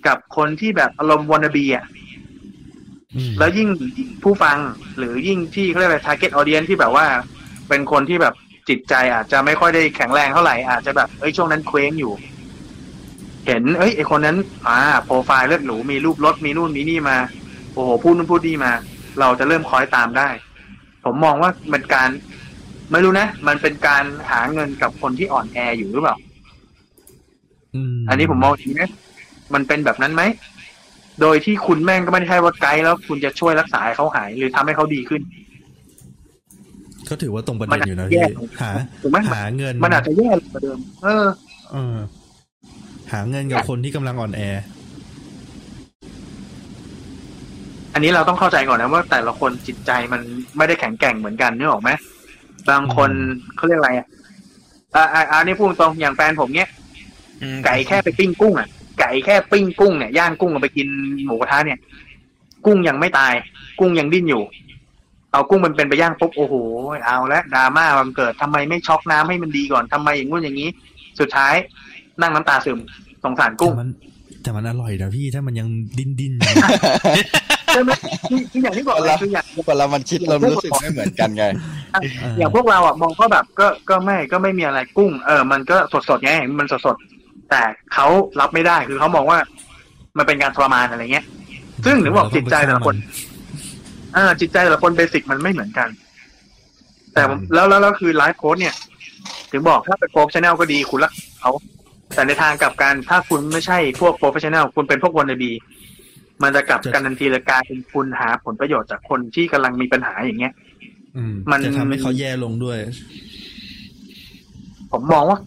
กับคนที่แบบอารมณ์วอนาบีอะอืมแล้วยิ่งผู้ฟังหรือยิ่งที่เขาเรียกอะไร target audience ที่แบบว่า เป็นคนที่แบบจิตใจอาจจะไม่ค่อยได้แข็งแรงเท่าไหร่อาจจะแบบเอ้ยช่วงนั้นเคว้งอยู่ เห็น เอ้ยไอคนนั้น อ่าโปรไฟล์เลือดหรูมีรูปรถมีนู่นมีนี่มา โอ้โหพูดนู่นพูดนี่มา เราจะเริ่มคอยตามได้ ผมมองว่ามันการ ไม่รู้นะ มันเป็นการหาเงินกับคนที่อ่อนแออยู่หรือเปล่ามอันนี้ผมมองทีนะมันเป็นแบบนั้นไหม โดยที่คุณแม่งก็ไม่ได้ใช่ว่าไกด์แล้วคุณจะช่วยรักษาให้เขาหาย หรือทำให้เขาดีขึ้นก็ถือว่าตรงประเด็นอยู่นะมันอาจพี่จะแย่หาถูกไหมหาเงิน มันอาจจะแย่กว่าเดิม เออ เออ หาเงินกับคนที่กำลังอ่อนแอ อันนี้เราต้องเข้าใจก่อนนะว่าแต่ละคนจิตใจมันไม่ได้แข็งแกร่งเหมือนกันนึกออกไหม บางคนเขาเรียกอะไรอะอ่าอ่าอันนี้พูดตรงอย่างแฟนผมเนี้ยอืมไก่แค่ไปปิ้งกุ้งอะไก่แค่ปิ้งกุ้งเนี่ยย่างกุ้งเอาไปกินหมูกระทะเนี่ย กุ้งยังไม่ตาย กุ้งยังดิ้นอยู่ เอากุ้งมันเป็นไปย่างปุ๊บโอ้โหเอาละดราม่ามันเกิดทำไมไม่ช็อกน้ำให้มันดีก่อนทำไมอย่างงู้นอย่างนี้ สุดท้ายนั่งน้ำตาซึมสงสารกุ้งแต่มันแต่มันอร่อยนะพี่ถ้ามันยังดิ้นดิ้นอยู่ใช่ไหมที่ที่อย่างที่บอกเลยคืออย่างเวลามันคิดเรารู้สึกไม่เหมือนกันไงเอออย่างพวกเราอะมองก็แบบก็ก็ไม่ก็ไม่มีอะไรกุ้ง เออ มันก็สดสดๆไงมันสดสดๆแต่เขารับไม่ได้คือเขามองว่ามันเป็นการทรมานอะไรเงี้ย ซึ่งถึงบอกจิตใจแต่ละคนอ่าจิตใจแต่ละคนเบสิกมันไม่เหมือนกัน แต่ผมแล้วแล้วแล้วคือไลฟ์โค้ดเนี่ย ถึงบอกถ้าเป็น professional ก็ดีคุณรักษาเขาแต่ในทางกลับกันถ้าคุณไม่ใช่พวก professional คุณเป็นพวก wannabe มันจะกลับกันทันทีเลยกลายเป็นคุณหาผลประโยชน์จากคนที่กำลังมีปัญหาอย่างเงี้ยอื มมันจะทำให้เขาแย่ลงด้วย ผมมองว่า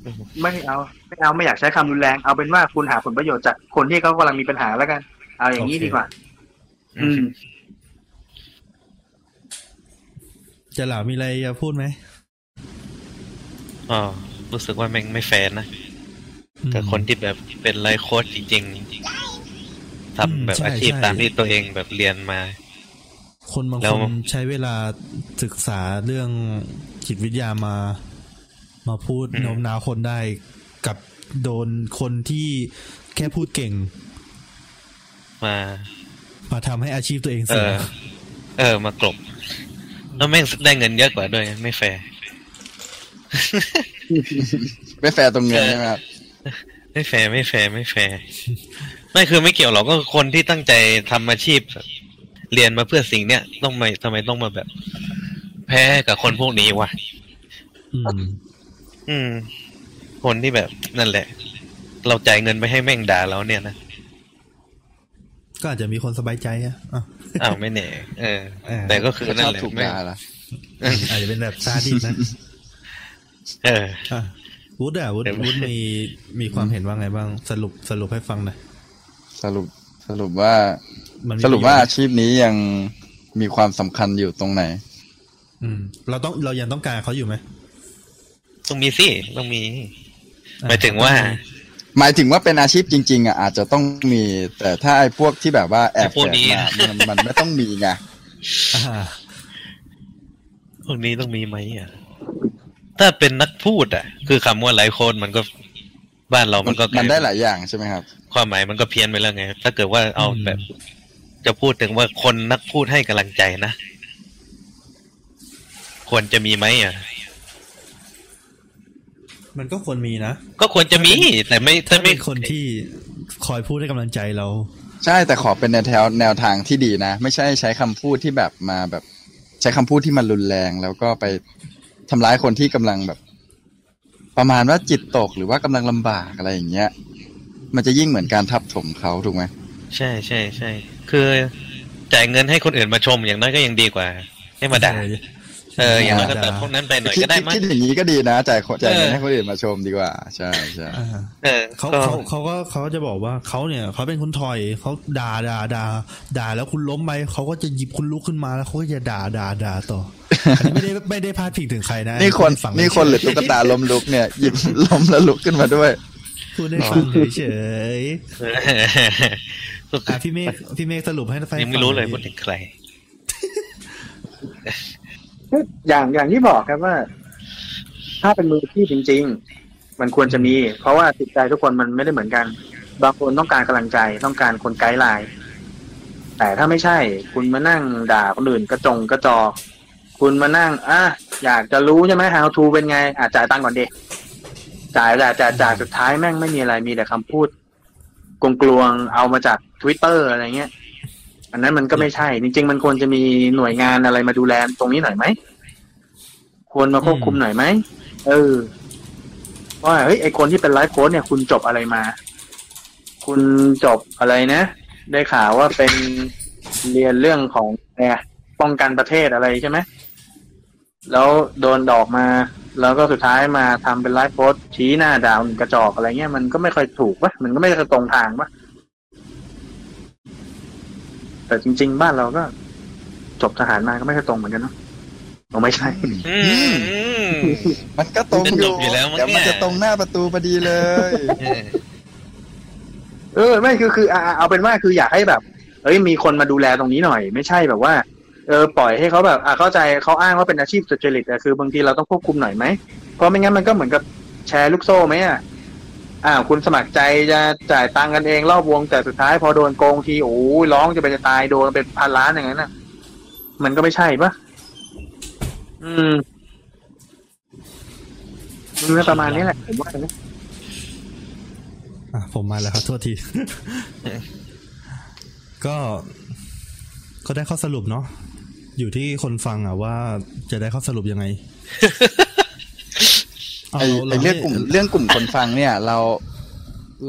ไม่เอา ไม่เอาไม่อยากใช้คำรุนแรงเอาเป็นว่าคุณหาผลประโยชน์จากคนที่เขากำลังมีปัญหาแล้วกัน เอาอย่างนี้โอเคดีกว่า อืมจะหลามีอะไรจะพูดไหมอ๋อรู้สึกว่าแม่งไม่แฟร์นะกับคนที่แบบเป็นไลฟ์โค้ชจริงๆทำแบบใช่อาชีพใช่ตามที่ตัวเองแบบเรียนมา คนบางแล้ควนใช้เวลาศึกษาเรื่องจิตวิทยามา มาพูดอืมโน้มน้าวคนได้กับโดนคนที่แค่พูดเก่ง มา มาทำให้อาชีพตัวเองเอเสียอเออ มากลบ แล้วแม่งได้เงินเยอะกว่าด้วย ไม่แฟร์ไม่แฟร์ตรงเงินใช่ไหมครับไม่แฟร์ไม่แฟร์ไม่แฟร์ไม่คือไม่เกี่ยวหรอกก็คนที่ตั้งใจทำอาชีพ เรียนมาเพื่อสิ่งเนี้ยต้องมาทำไมต้องมาแบบ แพ้กับคนพวกนี้วะอืม อืม คนที่แบบนั่นแหละ เราจ่ายเงินไปให้แม่งด่าเราเนี่ยนะก็อาจจะมีคนสบายใจอะอะอ้าวไม่แน่เออเออแต่ก็คือเขานั่ชนอบแหละถูกแม่งด่าละอาจจะเป็นแบบซาดิสนะเอออะวุฒิอะวุฒิเดี๋ยววุฒิมีมีความเห็นว่าไงบ้าง สรุปสรุปให้ฟังหน่อยสรุปสรุปว่า มันมีสรุปว่าปะอาโยชน์ชีพนี้ยังมีความสำคัญอยู่ตรงไหน อืม เราต้องเรายังต้องการเขาอยู่ไหมต้องมีสิต้องมี หมายถึงว่า หมายถึงว่าเป็นอาชีพจริง ๆอะอาจจะต้องมี แต่ถ้าไอ้พวกที่แบบว่าแอบไอ้พวกแฝงนี้มามันมันไม่ต้องมีไงอ่าพวกนี้ต้องมีไหมอะถ้าเป็นนักพูดอะ คือคำว่าไลฟ์โค้ดมันก็บ้านเรามันก็มันได้หลายอย่างใช่ไหมครับ ความหมายมันก็เพี้ยนไปแล้วไง ถ้าเกิดว่าเอาอืมแบบ จะพูดถึงว่าคนนักพูดให้กำลังใจนะ ควรจะมีไหมอะ มันก็ควรมีนะ ก็ควรจะมี แต่ไม่ถ้าถ้าไม่เป็นคนที่คอยพูดให้กำลังใจเรา ใช่แต่ขอเป็นแนวแถวแนวทางที่ดีนะ ไม่ใช่ใช้คำพูดที่แบบมาแบบ ใช้คำพูดที่มันรุนแรง แล้วก็ไปทำร้ายคนที่กำลังแบบ ประมาณว่าจิตตกหรือว่ากำลังลำบากอะไรอย่างเงี้ย มันจะยิ่งเหมือนการทับถมเขาถูกไหม ใช่ใช่ใช่ คือจ่ายเงินให้คนอื่นมาชมอย่างน้อยก็ยังดีกว่า ให้มาด่าเอออย่างน้อยก็ตัดพวกนั้นไปหน่อยคิดก็ได้คิดมั้งคิดอย่างนี้ก็ดีนะจ่ายคนจ่ายเงินเออให้คนอื่นมาชมดีกว่า ใช่ใช่อ่าเออเขาก็เขาเขาก็เขาจะบอกว่าเขาเนี่ยเขาเป็นคนถอยเขาด่าด่าด่าด่าแล้วคุณล้มไปเขาก็จะหยิบคุณลุกขึ้นมาแล้วเขาก็จะด่าด่าด่าต่ออันนี้ไม่ได้ไม่ได้พาดพิงถึงใครนะนี่คนฟังนี่คนหรือตุ๊กตาล้มลุกเนี่ยหยิบล้มแล้วลุกขึ้นมาด้วยพูดให้ฟังเฉยๆ อะพี่เมฆพี่เมฆสรุปให้ฟังยังไม่รู้เลยพูดถึงใครอย่างอย่างที่บอกครับว่า ถ้าเป็นมืออาชีพจริง ๆ มันควรจะมี เพราะว่าจิตใจทุกคนมันไม่ได้เหมือนกัน บางคนต้องการกำลังใจต้องการคนไกด์ไลน์แต่ถ้าไม่ใช่ คุณมานั่งด่าคนอื่นกระจงกระจอกคุณมานั่งอะอยากจะรู้ใช่ไหม how to เป็นไงอะจ่ายตังค์ก่อนดิจ่ายจ่ายจ่ายจ่ายสุดท้ายแม่งไม่มีอะไรมีแต่คำพูด กลวงๆเอามาจาก Twitter อะไรเงี้ย อันนั้นมันก็ไม่ใช่ จริง ๆ มันควรจะมีหน่วยงานอะไรมาดูแลตรงนี้หน่อยไหม ควรมาควบคุมหน่อยไหมเออว่าเฮ้ยไอคนที่เป็นไลฟ์โค้ชเนี่ย คุณจบอะไรมา คุณจบอะไรนะ ได้ข่าวว่าเป็นเรียนเรื่องของเนี่ยป้องกันประเทศอะไรใช่ไหมแล้วโดนดอกมา แล้วก็สุดท้ายมาทำเป็นไลฟ์โค้ชชี้หน้าดาวกระจอกอะไรเงี้ยมันก็ไม่ค่อยถูกปะมันก็ไม่ค่อยตรงทางปะแต่จริง ๆ บ้านเราก็จบทหารมาก็ไม่ค่อยตรงเหมือนกันเนาะเอาไม่ใช่อืมอืมมันก็ตรงอจยู่บอยู่แล้วมั้งเดี๋ยวมันเนี่ยจะตรงหน้าประตูพอดีเลย เออเออไม่คือคืออะเอาเป็นว่าคืออยากให้แบบ เอ้ยมีคนมาดูแลตรงนี้หน่อย ไม่ใช่แบบว่า เออปล่อยให้เขาแบบอะเข้าใจเขาอ้างว่าเป็นอาชีพสุจริตแต่คือบางทีเราต้องควบคุมหน่อยไหมเพราะไม่งั้นมันก็เหมือนกับแชร์ลูกโซ่ไหมอะอ่าคุณสมัครใจจะจ่ายตังค์กันเองรอบวงแต่สุดท้ายพอโดนโกงทีโอ้ยร้องจะเป็นจะตายโดนเป็นพันล้านอย่างนั้นน่ะ มันก็ไม่ใช่ปะอืมมันก็ประมาณนี้แหละผมว่านะอะผมมาแล้วครับโทษที ก็ก็ได้ข้อสรุปเนาะ อยู่ที่คนฟังอะว่าจะได้ข้อสรุปยังไงไอไอเรื่องกลุ่มเรื่องกลุ่มคนฟังเนี่ย เรา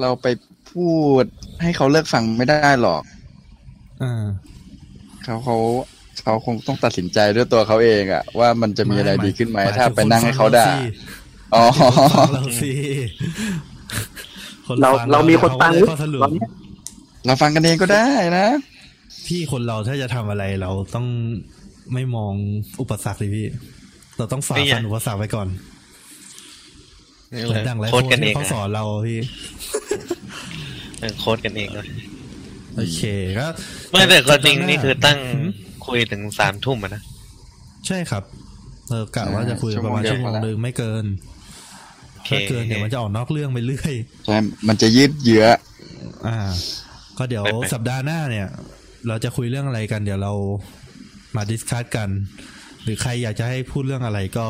เราไปพูดให้เขาเลิกฟังไม่ได้หรอกอ่าเขาเขาเขาคงต้องตัดสินใจด้วยตัวเขาเองอะว่ามันจะมีอะไรดีขึ้นไหมหยถ้าถึไปนั่งให้เขาด่าคนฟังอ๋อเราสิคนเราฟังเรามีคนฟังเขหรือได้ข้อสรุปตอนเนี้ยเราฟังกันเองก็ได้นะ พี่คนเราถ้าจะทำอะไรเราต้อง ไม่มองอุปสรรคเลยพี่ เราต้องฝ่านี่ไงฟันอุปสรรคไปก่อนนี่เหมืเลอนยดังไรโค้ดกันเอที่งเขานะสอนเราพี่เออโค้ดกันเองเลยโอเคก็ไม่แต่ก็จริงนี่คือตั้งหืมคุยถึงสามทุ่มอะนะ ใช่ครับเออกะว่าจะคุยประมาณชั่ชั่ววโมโมงงเดียวหนึ่งไม่เกินโอเคถ้าเกิดเดี๋ยวมันจะออกนอกเรื่องไปเรื่อยใช่มันจะยืดเยื้ออ่า ก็เดี๋ยวสัปดาห์หน้าเนี่ย เราจะคุยเรื่องอะไรกัน เดี๋ยวเรา มา discuss กัน หรือใครอยากจะให้พูดเรื่องอะไรก็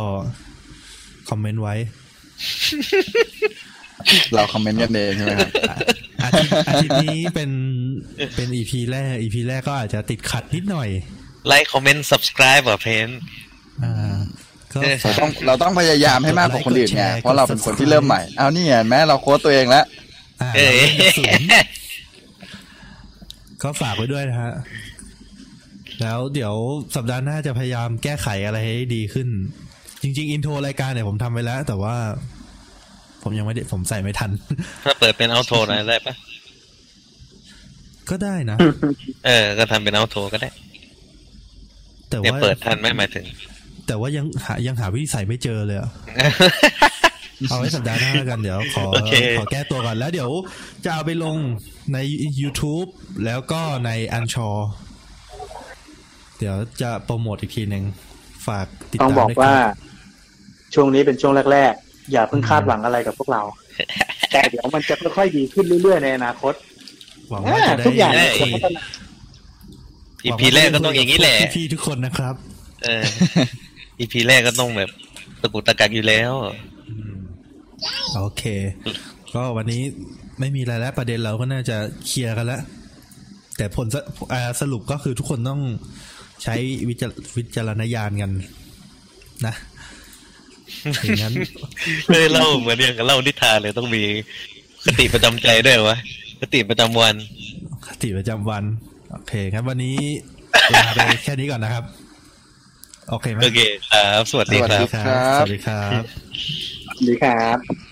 คอมเมนต์ไว้ เราคอมเมนต์กันเองใช่ไหมครับอาทิตย์อาทิตย์นี้เป็นเป็น EP แรก EP แรกก็อาจจะติดขัดนิดหน่อย ไลค์คอมเมนต์ subscribe อะเพนอ่าก็เออเราต้องเราต้องพยายามให้มากกว่าคนอื่นไงกดไลค์เพราะเราเป็นคนที่เริ่มใหม่ เอานี่เห็นไหมเราโค้ดตัวเองแล้วอ่าเอ้ยศูนย์ก็ฝากไว้ด้วยนะฮะ แล้วเดี๋ยวสัปดาห์หน้าจะพยายามแก้ไขอะไรให้ดีขึ้น จริง ๆ อินโทรรายการเนี่ยผมทำไปแล้ว แต่ว่า ผมยังไม่ได้ผมใส่ไม่ทัน ถ้าเปิดเป็นเอาโทนะได้ปะก็ได้นะ เออ ก็ทำเป็นเอาโทก็ได้ แต่เนี่ยว่าเปิดทันไหม่หมายถึง แต่ว่ายังหายังหาวิธีใส่ไม่เจอเลยอะเอาไว้สัปดาห์หน้าแล้วกันเดี๋ยวขอโอเคขอแก้ตัวก่อนแล้วเดี๋ยวจะเอาไปลงใน YouTube แล้วก็ในอันชอ เดี๋ยวจะโปรโมทอีกทีหนึ่งฝากติดต้องตามบอกด้วยว่าครับช่วงนี้เป็นช่วงแรก ๆ อย่าเพิ่งคาดหวังอะไรกับพวกเรา แต่เดี๋ยวมันจะค่อยๆดีขึ้นเรื่อยๆในอนาคตหวังว่าจะได้ทุกอย่างได้จะพัฒนาอีพีแรกก็ต้องอย่างนี้แหละพี่ๆทุกคนนะครับ เอออีพีแรกก็ต้องแบบตะกุกตะกักอยู่แล้วโอเค ก็วันนี้ไม่มีอะไรแล้วประเด็นเราก็น่าจะเคลียร์กันแล้วแต่ผลสอ่าสรุปก็คือทุกคนต้อง ใช้วิจารวิจารณญาณกันนะอย่างนั้นเลยเล่าเหมือนอย่างกับเล่านิทานเลยต้องมีคติประจำใจด้วยวะคติประจำวันคติประจำวัน โอเคครับวันนี้ลาไปแค่นี้ก่อนนะครับ โอเคไหมโอเคครับ สวัสดีครับ สวัสดีครับ สวัสดีครับสวัสดีครับดีครับ